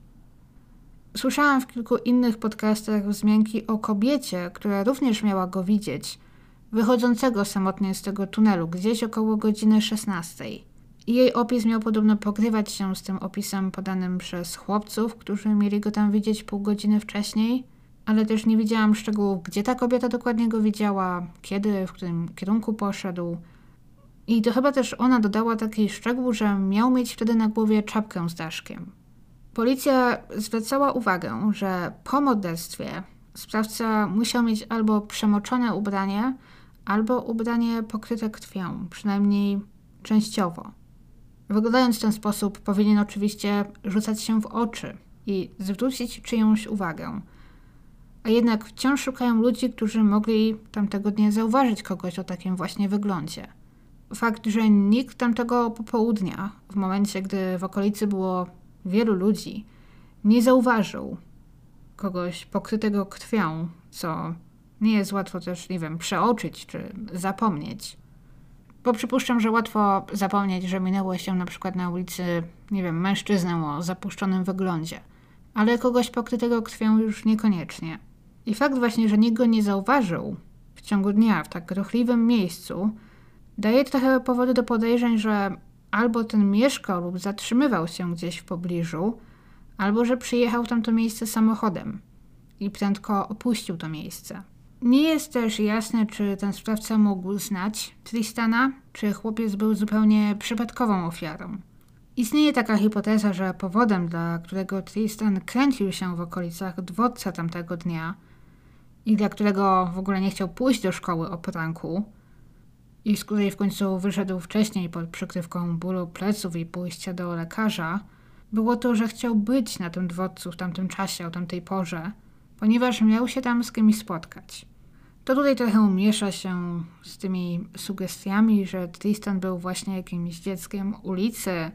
Słyszałam w kilku innych podcastach wzmianki o kobiecie, która również miała go widzieć, wychodzącego samotnie z tego tunelu gdzieś około godziny 16. I jej opis miał podobno pokrywać się z tym opisem podanym przez chłopców, którzy mieli go tam widzieć pół godziny wcześniej, ale też nie widziałam szczegółów, gdzie ta kobieta dokładnie go widziała, kiedy, w którym kierunku poszedł. I to chyba też ona dodała taki szczegół, że miał mieć wtedy na głowie czapkę z daszkiem. Policja zwracała uwagę, że po morderstwie sprawca musiał mieć albo przemoczone ubranie, albo ubranie pokryte krwią, przynajmniej częściowo. Wyglądając w ten sposób, powinien oczywiście rzucać się w oczy i zwrócić czyjąś uwagę. A jednak wciąż szukają ludzi, którzy mogli tamtego dnia zauważyć kogoś o takim właśnie wyglądzie fakt, że nikt tamtego popołudnia, w momencie gdy w okolicy było wielu ludzi, nie zauważył kogoś pokrytego krwią, co nie jest łatwo też, nie wiem, przeoczyć czy zapomnieć. Bo przypuszczam, że łatwo zapomnieć, że minęło się na przykład na ulicy, nie wiem, mężczyznę o zapuszczonym wyglądzie, ale kogoś pokrytego krwią już niekoniecznie. I fakt właśnie, że nikt go nie zauważył w ciągu dnia w tak ruchliwym miejscu, daje trochę powodu do podejrzeń, że albo ten mieszkał lub zatrzymywał się gdzieś w pobliżu, albo że przyjechał w tamto miejsce samochodem i prędko opuścił to miejsce. Nie jest też jasne, czy ten sprawca mógł znać Tristana, czy chłopiec był zupełnie przypadkową ofiarą. Istnieje taka hipoteza, że powodem, dla którego Tristan kręcił się w okolicach dworca tamtego dnia i dla którego w ogóle nie chciał pójść do szkoły o poranku, i której w końcu wyszedł wcześniej pod przykrywką bólu pleców i pójścia do lekarza, było to, że chciał być na tym dworcu w tamtym czasie, o tamtej porze, ponieważ miał się tam z kimś spotkać. To tutaj trochę miesza się z tymi sugestiami, że Tristan był właśnie jakimś dzieckiem ulicy,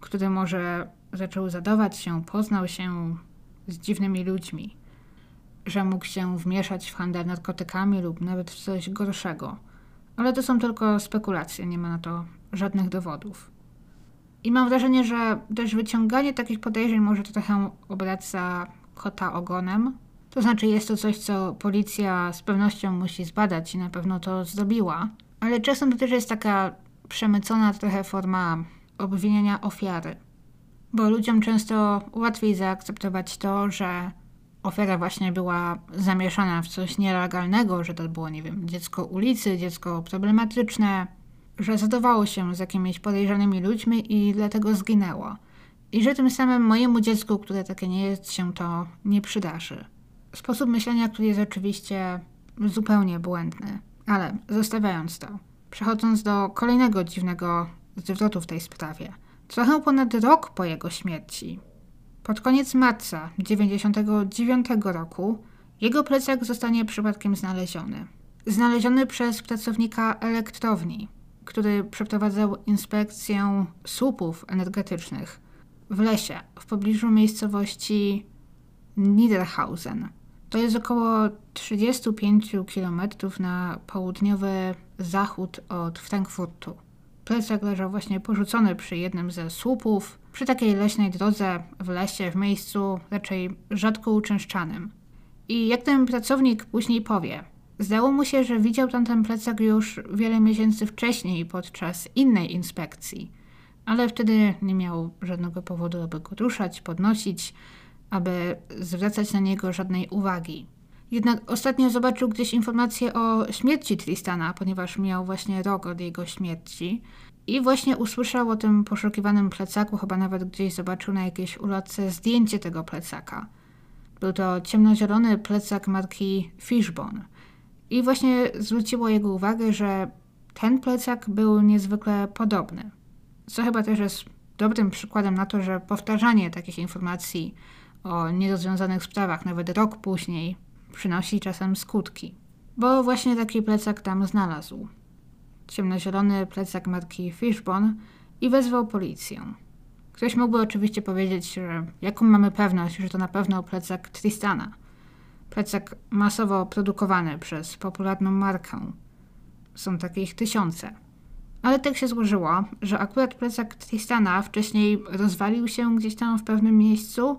który może zaczął zadawać się, poznał się z dziwnymi ludźmi, że mógł się wmieszać w handel narkotykami lub nawet w coś gorszego. Ale to są tylko spekulacje, nie ma na to żadnych dowodów. I mam wrażenie, że też wyciąganie takich podejrzeń może trochę obrać za kota ogonem, to znaczy, jest to coś, co policja z pewnością musi zbadać i na pewno to zrobiła, ale czasem to też jest taka przemycona trochę forma obwinienia ofiary. Bo ludziom często łatwiej zaakceptować to, że ofiara właśnie była zamieszana w coś nielegalnego, że to było, nie wiem, dziecko ulicy, dziecko problematyczne, że zadawało się z jakimiś podejrzanymi ludźmi i dlatego zginęło. I że tym samym mojemu dziecku, które takie nie jest, się to nie przydarzy. Sposób myślenia, który jest oczywiście zupełnie błędny. Ale zostawiając to, przechodząc do kolejnego dziwnego zwrotu w tej sprawie. Trochę ponad rok po jego śmierci, pod koniec marca 1999 roku, jego plecak zostanie przypadkiem znaleziony. Znaleziony przez pracownika elektrowni, który przeprowadzał inspekcję słupów energetycznych w lesie w pobliżu miejscowości Niederhausen. To jest około 35 km na południowy zachód od Frankfurtu. Plecak leżał właśnie porzucony przy jednym ze słupów, przy takiej leśnej drodze w lesie, w miejscu raczej rzadko uczęszczanym. I jak ten pracownik później powie, zdało mu się, że widział tamten plecak już wiele miesięcy wcześniej podczas innej inspekcji, ale wtedy nie miał żadnego powodu, aby go ruszać, podnosić, aby zwracać na niego żadnej uwagi. Jednak ostatnio zobaczył gdzieś informację o śmierci Tristana, ponieważ miał właśnie rok od jego śmierci. I właśnie usłyszał o tym poszukiwanym plecaku, chyba nawet gdzieś zobaczył na jakiejś ulotce zdjęcie tego plecaka. Był to ciemnozielony plecak marki Fishbone. I właśnie zwróciło jego uwagę, że ten plecak był niezwykle podobny. Co chyba też jest dobrym przykładem na to, że powtarzanie takich informacji o nierozwiązanych sprawach, nawet rok później, przynosi czasem skutki. Bo właśnie taki plecak tam znalazł. Ciemnozielony plecak marki Fishbone i wezwał policję. Ktoś mógłby oczywiście powiedzieć, że jaką mamy pewność, że to na pewno plecak Tristana. Plecak masowo produkowany przez popularną markę. Są takich tysiące. Ale tak się złożyło, że akurat plecak Tristana wcześniej rozwalił się gdzieś tam w pewnym miejscu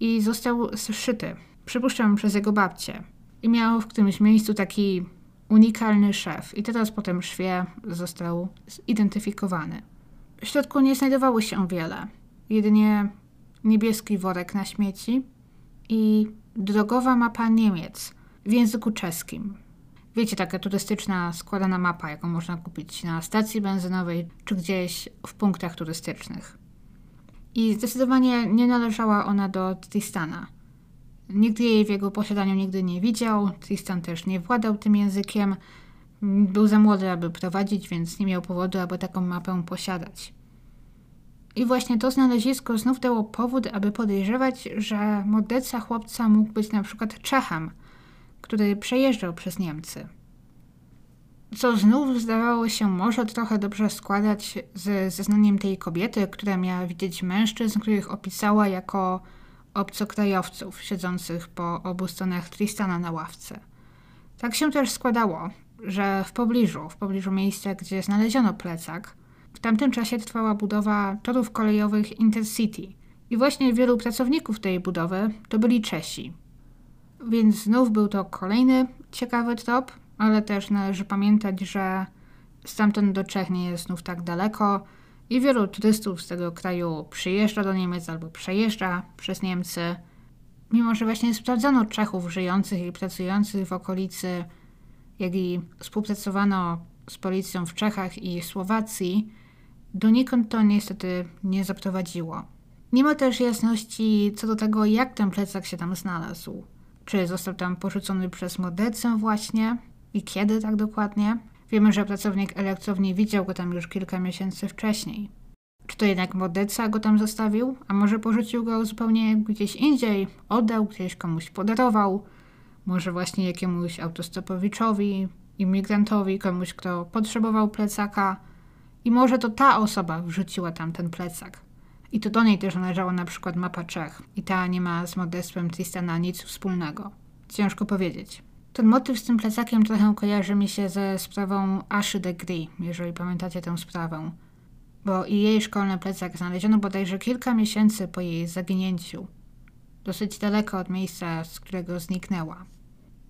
i został zszyty przypuszczam przez jego babcię. I miał w którymś miejscu taki unikalny szef. I teraz po tym szwie został zidentyfikowany. W środku nie znajdowało się wiele. Jedynie niebieski worek na śmieci i drogowa mapa Niemiec w języku czeskim. Wiecie, taka turystyczna składana mapa, jaką można kupić na stacji benzynowej czy gdzieś w punktach turystycznych. I zdecydowanie nie należała ona do Tristana – Nigdy jej w jego posiadaniu nigdy nie widział. Tristan też nie władał tym językiem. Był za młody, aby prowadzić, więc nie miał powodu, aby taką mapę posiadać. I właśnie to znalezisko znów dało powód, aby podejrzewać, że morderca chłopca mógł być na przykład Czechem, który przejeżdżał przez Niemcy. Co znów zdawało się może trochę dobrze składać z zeznaniem tej kobiety, która miała widzieć mężczyzn, których opisała jako obcokrajowców siedzących po obu stronach Tristana na ławce. Tak się też składało, że w pobliżu, w pobliżu miejsca, gdzie znaleziono plecak, w tamtym czasie trwała budowa torów kolejowych Intercity. I właśnie wielu pracowników tej budowy to byli Czesi. Więc znów był to kolejny ciekawy trop, ale też należy pamiętać, że stamtąd do Czech nie jest znów tak daleko i wielu turystów z tego kraju przyjeżdża do Niemiec albo przejeżdża przez Niemcy. Mimo, że właśnie sprawdzano Czechów żyjących i pracujących w okolicy, jak i współpracowano z policją w Czechach i Słowacji, donikąd to niestety nie zaprowadziło. Nie ma też jasności co do tego, jak ten plecak się tam znalazł. Czy został tam porzucony przez mordercę właśnie i kiedy tak dokładnie? Wiemy, że pracownik elektrowni widział go tam już kilka miesięcy wcześniej. Czy to jednak morderca go tam zostawił? A może porzucił go zupełnie gdzieś indziej, oddał, gdzieś komuś podarował? Może właśnie jakiemuś autostopowiczowi, imigrantowi, komuś, kto potrzebował plecaka? I może to ta osoba wrzuciła tam ten plecak. I to do niej też należała na przykład mapa Czech. I ta nie ma z morderstwem Tristana nic wspólnego. Ciężko powiedzieć. Ten motyw z tym plecakiem trochę kojarzy mi się ze sprawą Aszy de Gris, jeżeli pamiętacie tę sprawę. Bo i jej szkolny plecak znaleziono bodajże kilka miesięcy po jej zaginięciu. Dosyć daleko od miejsca, z którego zniknęła.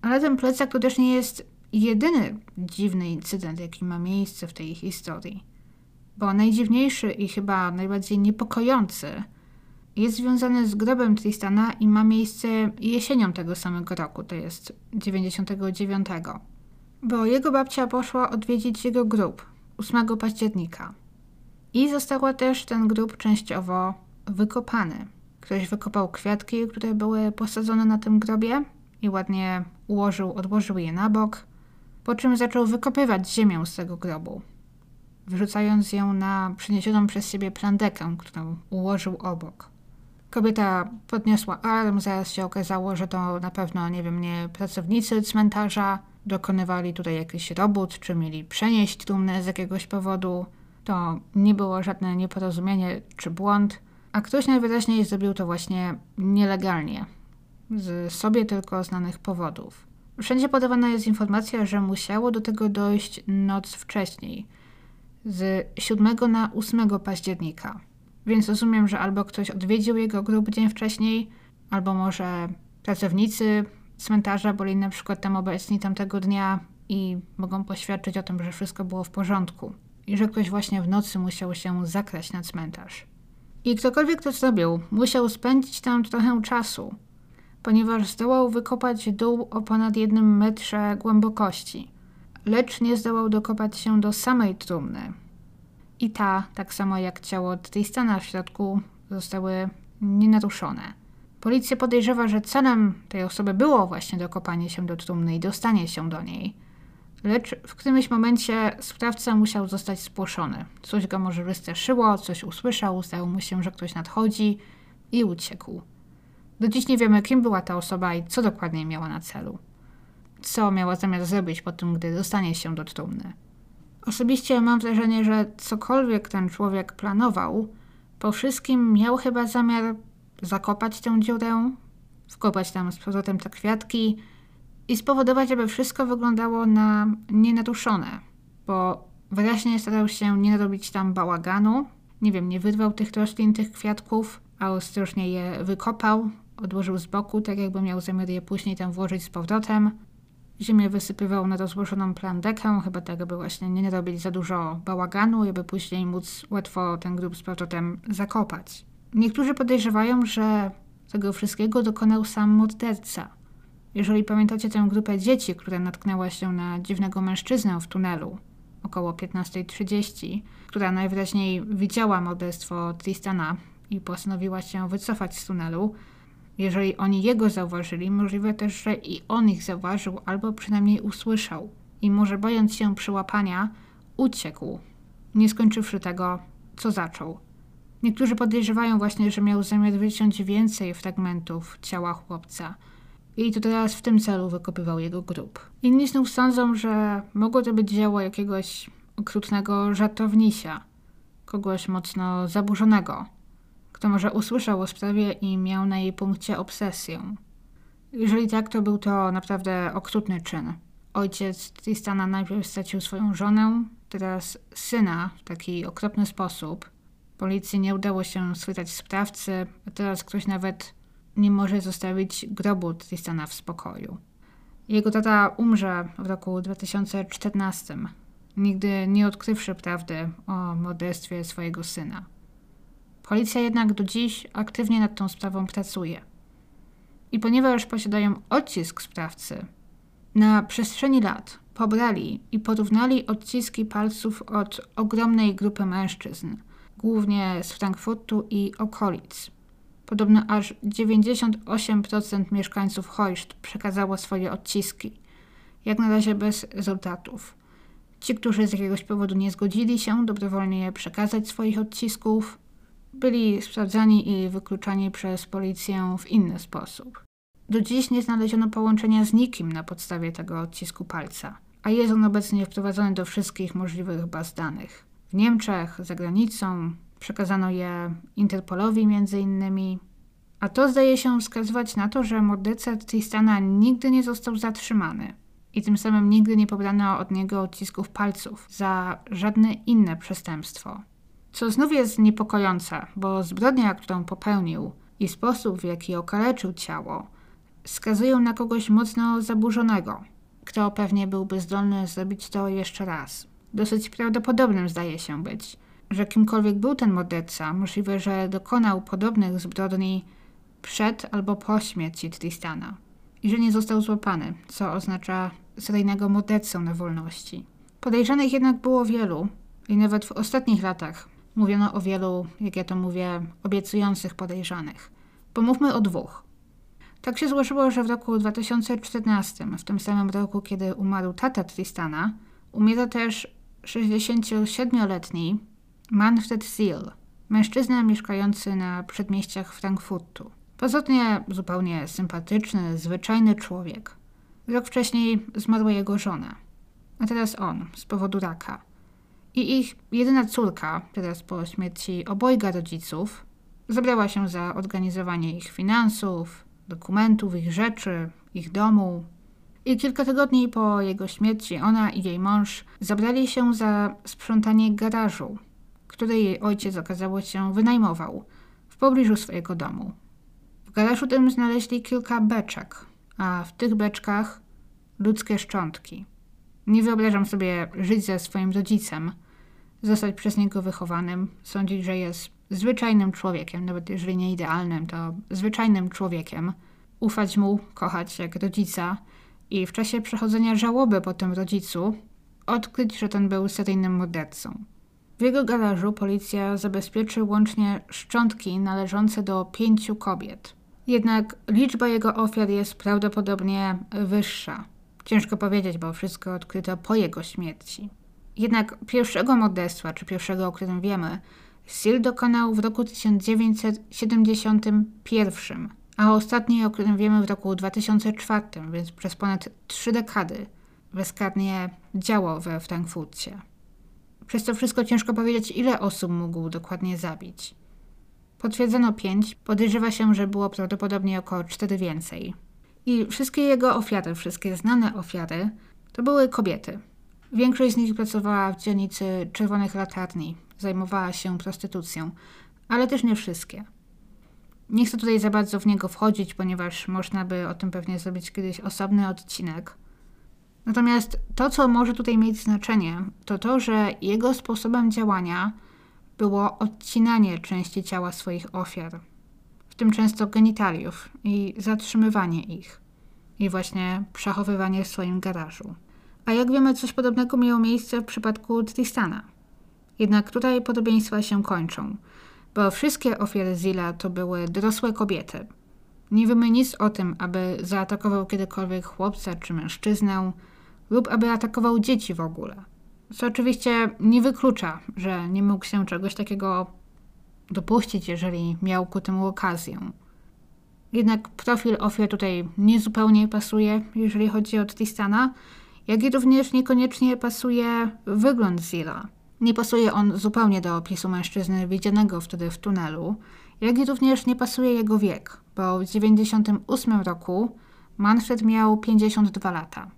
Ale ten plecak to też nie jest jedyny dziwny incydent, jaki ma miejsce w tej historii. Bo najdziwniejszy i chyba najbardziej niepokojący jest związany z grobem Tristana i ma miejsce jesienią tego samego roku, to jest 99. Bo jego babcia poszła odwiedzić jego grób 8 października. I została też ten grób częściowo wykopany. Ktoś wykopał kwiatki, które były posadzone na tym grobie i ładnie ułożył, odłożył je na bok, po czym zaczął wykopywać ziemię z tego grobu, wyrzucając ją na przyniesioną przez siebie plandekę, którą ułożył obok. Kobieta podniosła alarm, zaraz się okazało, że to na pewno, nie wiem, nie pracownicy cmentarza dokonywali tutaj jakiś robót, czy mieli przenieść trumnę z jakiegoś powodu. To nie było żadne nieporozumienie czy błąd, a ktoś najwyraźniej zrobił to właśnie nielegalnie, z sobie tylko znanych powodów. Wszędzie podawana jest informacja, że musiało do tego dojść noc wcześniej, z 7 na 8 października. Więc rozumiem, że albo ktoś odwiedził jego grób dzień wcześniej, albo może pracownicy cmentarza byli na przykład tam obecni tamtego dnia i mogą poświadczyć o tym, że wszystko było w porządku i że ktoś właśnie w nocy musiał się zakraść na cmentarz. I ktokolwiek to zrobił, musiał spędzić tam trochę czasu, ponieważ zdołał wykopać dół o ponad jednym metrze głębokości, lecz nie zdołał dokopać się do samej trumny, i ta, tak samo jak ciało Tristana w środku, zostały nienaruszone. Policja podejrzewa, że celem tej osoby było właśnie dokopanie się do trumny i dostanie się do niej. Lecz w którymś momencie sprawca musiał zostać spłoszony. Coś go może wystraszyło, coś usłyszał, zdało mu się, że ktoś nadchodzi i uciekł. Do dziś nie wiemy, kim była ta osoba i co dokładnie miała na celu. Co miała zamiar zrobić po tym, gdy dostanie się do trumny. Osobiście mam wrażenie, że cokolwiek ten człowiek planował, po wszystkim miał chyba zamiar zakopać tę dziurę, wkopać tam z powrotem te kwiatki i spowodować, aby wszystko wyglądało na nienaruszone, bo wyraźnie starał się nie robić tam bałaganu, nie wiem, nie wyrwał tych roślin, tych kwiatków, a ostrożnie je wykopał, odłożył z boku, tak jakby miał zamiar je później tam włożyć z powrotem, Ziemię wysypywał na rozłożoną plandekę, chyba tak, aby właśnie nie robić za dużo bałaganu, aby później móc łatwo ten grób z powrotem zakopać. Niektórzy podejrzewają, że tego wszystkiego dokonał sam morderca. Jeżeli pamiętacie tę grupę dzieci, która natknęła się na dziwnego mężczyznę w tunelu około 15.30, która najwyraźniej widziała morderstwo Tristana i postanowiła się wycofać z tunelu, jeżeli oni jego zauważyli, możliwe też, że i on ich zauważył albo przynajmniej usłyszał i może bojąc się przyłapania, uciekł, nie skończywszy tego, co zaczął. Niektórzy podejrzewają właśnie, że miał zamiar wyciąć więcej fragmentów ciała chłopca i to teraz w tym celu wykopywał jego grób. Inni znów sądzą, że mogło to być dzieło jakiegoś okrutnego żartownisia, kogoś mocno zaburzonego, kto może usłyszał o sprawie i miał na jej punkcie obsesję. Jeżeli tak, to był to naprawdę okrutny czyn. ojciec Tristana najpierw stracił swoją żonę, teraz syna w taki okropny sposób. Policji nie udało się schwytać sprawcy, a teraz ktoś nawet nie może zostawić grobu Tristana w spokoju. Jego tata umrze w roku 2014, nigdy nie odkrywszy prawdy o morderstwie swojego syna. Policja jednak do dziś aktywnie nad tą sprawą pracuje. I ponieważ posiadają odcisk sprawcy, na przestrzeni lat pobrali i porównali odciski palców od ogromnej grupy mężczyzn, głównie z Frankfurtu i okolic. Podobno aż 98% mieszkańców Hojszt przekazało swoje odciski, jak na razie bez rezultatów. Ci, którzy z jakiegoś powodu nie zgodzili się dobrowolnie przekazać swoich odcisków, byli sprawdzani i wykluczani przez policję w inny sposób. Do dziś nie znaleziono połączenia z nikim na podstawie tego odcisku palca, a jest on obecnie wprowadzony do wszystkich możliwych baz danych. W Niemczech, za granicą, przekazano je Interpolowi między innymi, a to zdaje się wskazywać na to, że morderca Tristana nigdy nie został zatrzymany i tym samym nigdy nie pobrano od niego odcisków palców za żadne inne przestępstwo. Co znów jest niepokojące, bo zbrodnia, którą popełnił i sposób, w jaki okaleczył ciało, wskazują na kogoś mocno zaburzonego, kto pewnie byłby zdolny zrobić to jeszcze raz. Dosyć prawdopodobnym zdaje się być, że kimkolwiek był ten morderca, możliwe, że dokonał podobnych zbrodni przed albo po śmierci Tristana i że nie został złapany, co oznacza seryjnego mordercę na wolności. Podejrzanych jednak było wielu i nawet w ostatnich latach mówiono o wielu, jak ja to mówię, obiecujących podejrzanych. Pomówmy o dwóch. Tak się złożyło, że w roku 2014, w tym samym roku, kiedy umarł tata Tristana, umiera też 67-letni Manfred Seal, mężczyzna mieszkający na przedmieściach Frankfurtu. Pozornie zupełnie sympatyczny, zwyczajny człowiek. Rok wcześniej zmarła jego żona, a teraz on z powodu raka. I ich jedyna córka, teraz po śmierci obojga rodziców, zabrała się za organizowanie ich finansów, dokumentów, ich rzeczy, ich domu. I kilka tygodni po jego śmierci ona i jej mąż zabrali się za sprzątanie garażu, który jej ojciec okazało się wynajmował w pobliżu swojego domu. W garażu tym znaleźli kilka beczek, a w tych beczkach ludzkie szczątki. Nie wyobrażam sobie żyć ze swoim rodzicem, zostać przez niego wychowanym, sądzić, że jest zwyczajnym człowiekiem, nawet jeżeli nie idealnym, to zwyczajnym człowiekiem, ufać mu, kochać jak rodzica i w czasie przechodzenia żałoby po tym rodzicu odkryć, że ten był seryjnym mordercą. W jego garażu policja zabezpieczy łącznie szczątki należące do pięciu kobiet. Jednak liczba jego ofiar jest prawdopodobnie wyższa. Ciężko powiedzieć, bo wszystko odkryto po jego śmierci. Jednak pierwszego morderstwa, czy pierwszego, o którym wiemy, Seal dokonał w roku 1971, a ostatni, o którym wiemy, w roku 2004, więc przez ponad trzy dekady bezkarnie działał we Frankfurcie. Przez to wszystko ciężko powiedzieć, ile osób mógł dokładnie zabić. Potwierdzono pięć, podejrzewa się, że było prawdopodobnie około cztery więcej. I wszystkie jego ofiary, wszystkie znane ofiary, to były kobiety. Większość z nich pracowała w dzielnicy Czerwonych Latarni, zajmowała się prostytucją, ale też nie wszystkie. Nie chcę tutaj za bardzo w niego wchodzić, ponieważ można by o tym pewnie zrobić kiedyś osobny odcinek. Natomiast to, co może tutaj mieć znaczenie, to to, że jego sposobem działania było odcinanie części ciała swoich ofiar, w tym często genitaliów, i zatrzymywanie ich, i właśnie przechowywanie w swoim garażu. A jak wiemy, coś podobnego miało miejsce w przypadku Tristana. Jednak tutaj podobieństwa się kończą, bo wszystkie ofiary Zilla to były dorosłe kobiety. Nie wiemy nic o tym, aby zaatakował kiedykolwiek chłopca czy mężczyznę, lub aby atakował dzieci w ogóle. Co oczywiście nie wyklucza, że nie mógł się czegoś takiego dopuścić, jeżeli miał ku temu okazję. Jednak profil ofiar tutaj niezupełnie pasuje, jeżeli chodzi o Tristana, jak i również niekoniecznie pasuje wygląd Zilla. Nie pasuje on zupełnie do opisu mężczyzny widzianego wtedy w tunelu, jak i również nie pasuje jego wiek, bo w 1998 roku Manfred miał 52 lata.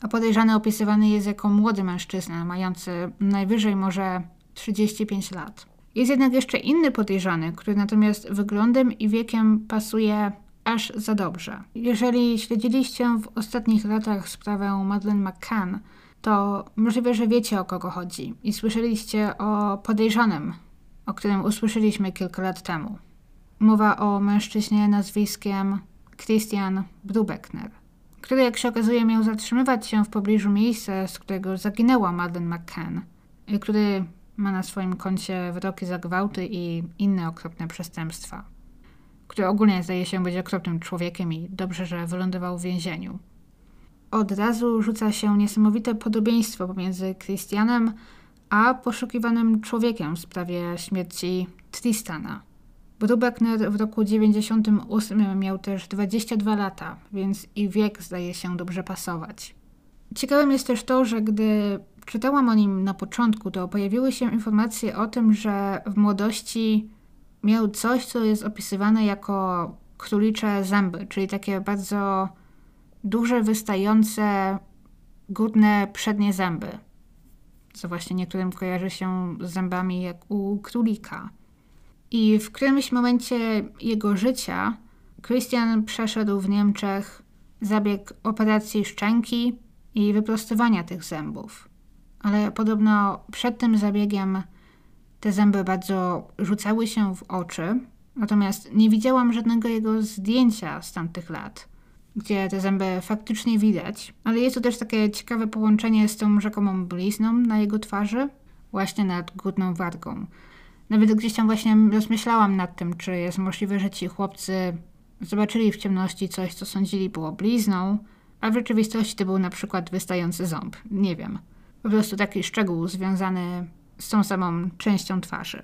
A podejrzany opisywany jest jako młody mężczyzna, mający najwyżej może 35 lat. Jest jednak jeszcze inny podejrzany, który natomiast wyglądem i wiekiem pasuje aż za dobrze. Jeżeli śledziliście w ostatnich latach sprawę Madeleine McCann, to możliwe, że wiecie o kogo chodzi i słyszeliście o podejrzanym, o którym usłyszeliśmy kilka lat temu. Mowa o mężczyźnie nazwiskiem Christian Brubeckner, który jak się okazuje miał zatrzymywać się w pobliżu miejsca, z którego zaginęła Madeleine McCann, który ma na swoim koncie wyroki za gwałty i inne okropne przestępstwa. Który ogólnie zdaje się być okropnym człowiekiem i dobrze, że wylądował w więzieniu. Od razu rzuca się niesamowite podobieństwo pomiędzy Christianem a poszukiwanym człowiekiem w sprawie śmierci Tristana. Brubeckner w roku 98 miał też 22 lata, więc i wiek zdaje się dobrze pasować. Ciekawym jest też to, że gdy czytałam o nim na początku, to pojawiły się informacje o tym, że w młodości miał coś, co jest opisywane jako królicze zęby, czyli takie bardzo duże, wystające górne przednie zęby, co właśnie niektórym kojarzy się z zębami jak u królika. I w którymś momencie jego życia Christian przeszedł w Niemczech zabieg operacji szczęki i wyprostowania tych zębów. Ale podobno przed tym zabiegiem te zęby bardzo rzucały się w oczy, natomiast nie widziałam żadnego jego zdjęcia z tamtych lat, gdzie te zęby faktycznie widać. Ale jest to też takie ciekawe połączenie z tą rzekomą blizną na jego twarzy, właśnie nad górną wargą. Nawet gdzieś tam właśnie rozmyślałam nad tym, czy jest możliwe, że ci chłopcy zobaczyli w ciemności coś, co sądzili było blizną, a w rzeczywistości to był na przykład wystający ząb. Nie wiem. Po prostu taki szczegół związany z tą samą częścią twarzy.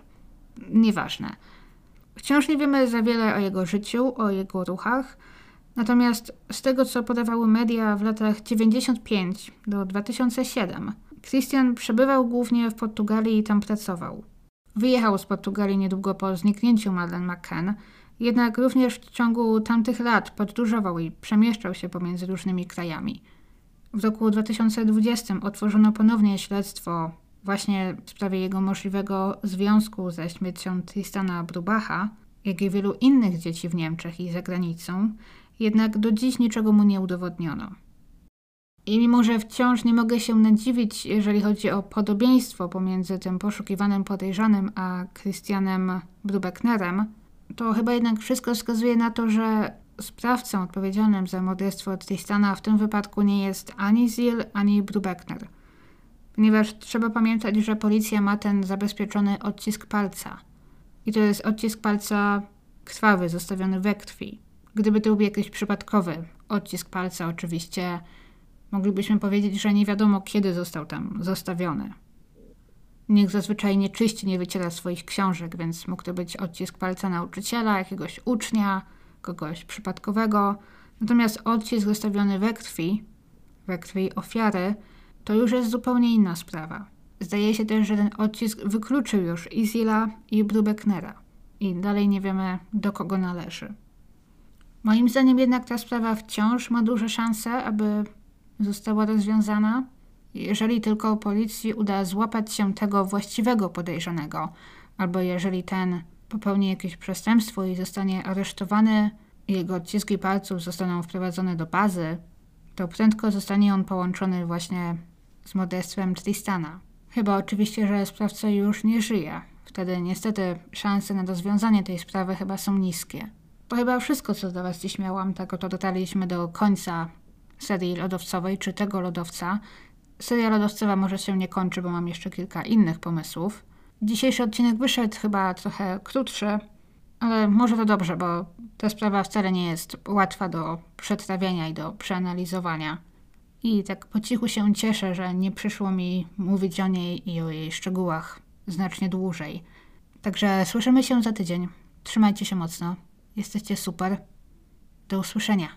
Nieważne. Wciąż nie wiemy za wiele o jego życiu, o jego ruchach, natomiast z tego, co podawały media w latach 95 do 2007, Christian przebywał głównie w Portugalii i tam pracował. Wyjechał z Portugalii niedługo po zniknięciu Madeleine McCann, jednak również w ciągu tamtych lat podróżował i przemieszczał się pomiędzy różnymi krajami. W roku 2020 otworzono ponownie śledztwo właśnie w sprawie jego możliwego związku ze śmiercią Tristana Brubacha, jak i wielu innych dzieci w Niemczech i za granicą, jednak do dziś niczego mu nie udowodniono. I mimo, że wciąż nie mogę się nadziwić, jeżeli chodzi o podobieństwo pomiędzy tym poszukiwanym podejrzanym a Christianem Brubecknerem, to chyba jednak wszystko wskazuje na to, że sprawcą odpowiedzialnym za morderstwo Tristana w tym wypadku nie jest ani Zil, ani Brubeckner. Ponieważ trzeba pamiętać, że policja ma ten zabezpieczony odcisk palca. I to jest odcisk palca krwawy, zostawiony we krwi. Gdyby to był jakiś przypadkowy odcisk palca, oczywiście moglibyśmy powiedzieć, że nie wiadomo kiedy został tam zostawiony. Nikt zazwyczaj nie czyści, nie wyciera swoich książek, więc mógł to być odcisk palca nauczyciela, jakiegoś ucznia, kogoś przypadkowego. Natomiast odcisk zostawiony we krwi, we krwi ofiary, to już jest zupełnie inna sprawa. Zdaje się też, że ten odcisk wykluczył już Izila i Brubecknera. I dalej nie wiemy, do kogo należy. Moim zdaniem jednak ta sprawa wciąż ma duże szanse, aby została rozwiązana, jeżeli tylko policji uda złapać się tego właściwego podejrzanego, albo jeżeli ten popełni jakieś przestępstwo i zostanie aresztowany, i jego odciski palców zostaną wprowadzone do bazy, to prędko zostanie on połączony właśnie z morderstwem Tristana. Chyba oczywiście, że sprawca już nie żyje. Wtedy niestety szanse na rozwiązanie tej sprawy chyba są niskie. To chyba wszystko, co do Was dziś miałam. Tak oto dotarliśmy do końca serii lodowcowej, czy tego lodowca. Seria lodowcowa może się nie kończy, bo mam jeszcze kilka innych pomysłów. Dzisiejszy odcinek wyszedł chyba trochę krótszy, ale może to dobrze, bo ta sprawa wcale nie jest łatwa do przetrawienia i do przeanalizowania. I tak po cichu się cieszę, że nie przyszło mi mówić o niej i o jej szczegółach znacznie dłużej. Także słyszymy się za tydzień. Trzymajcie się mocno. Jesteście super. Do usłyszenia.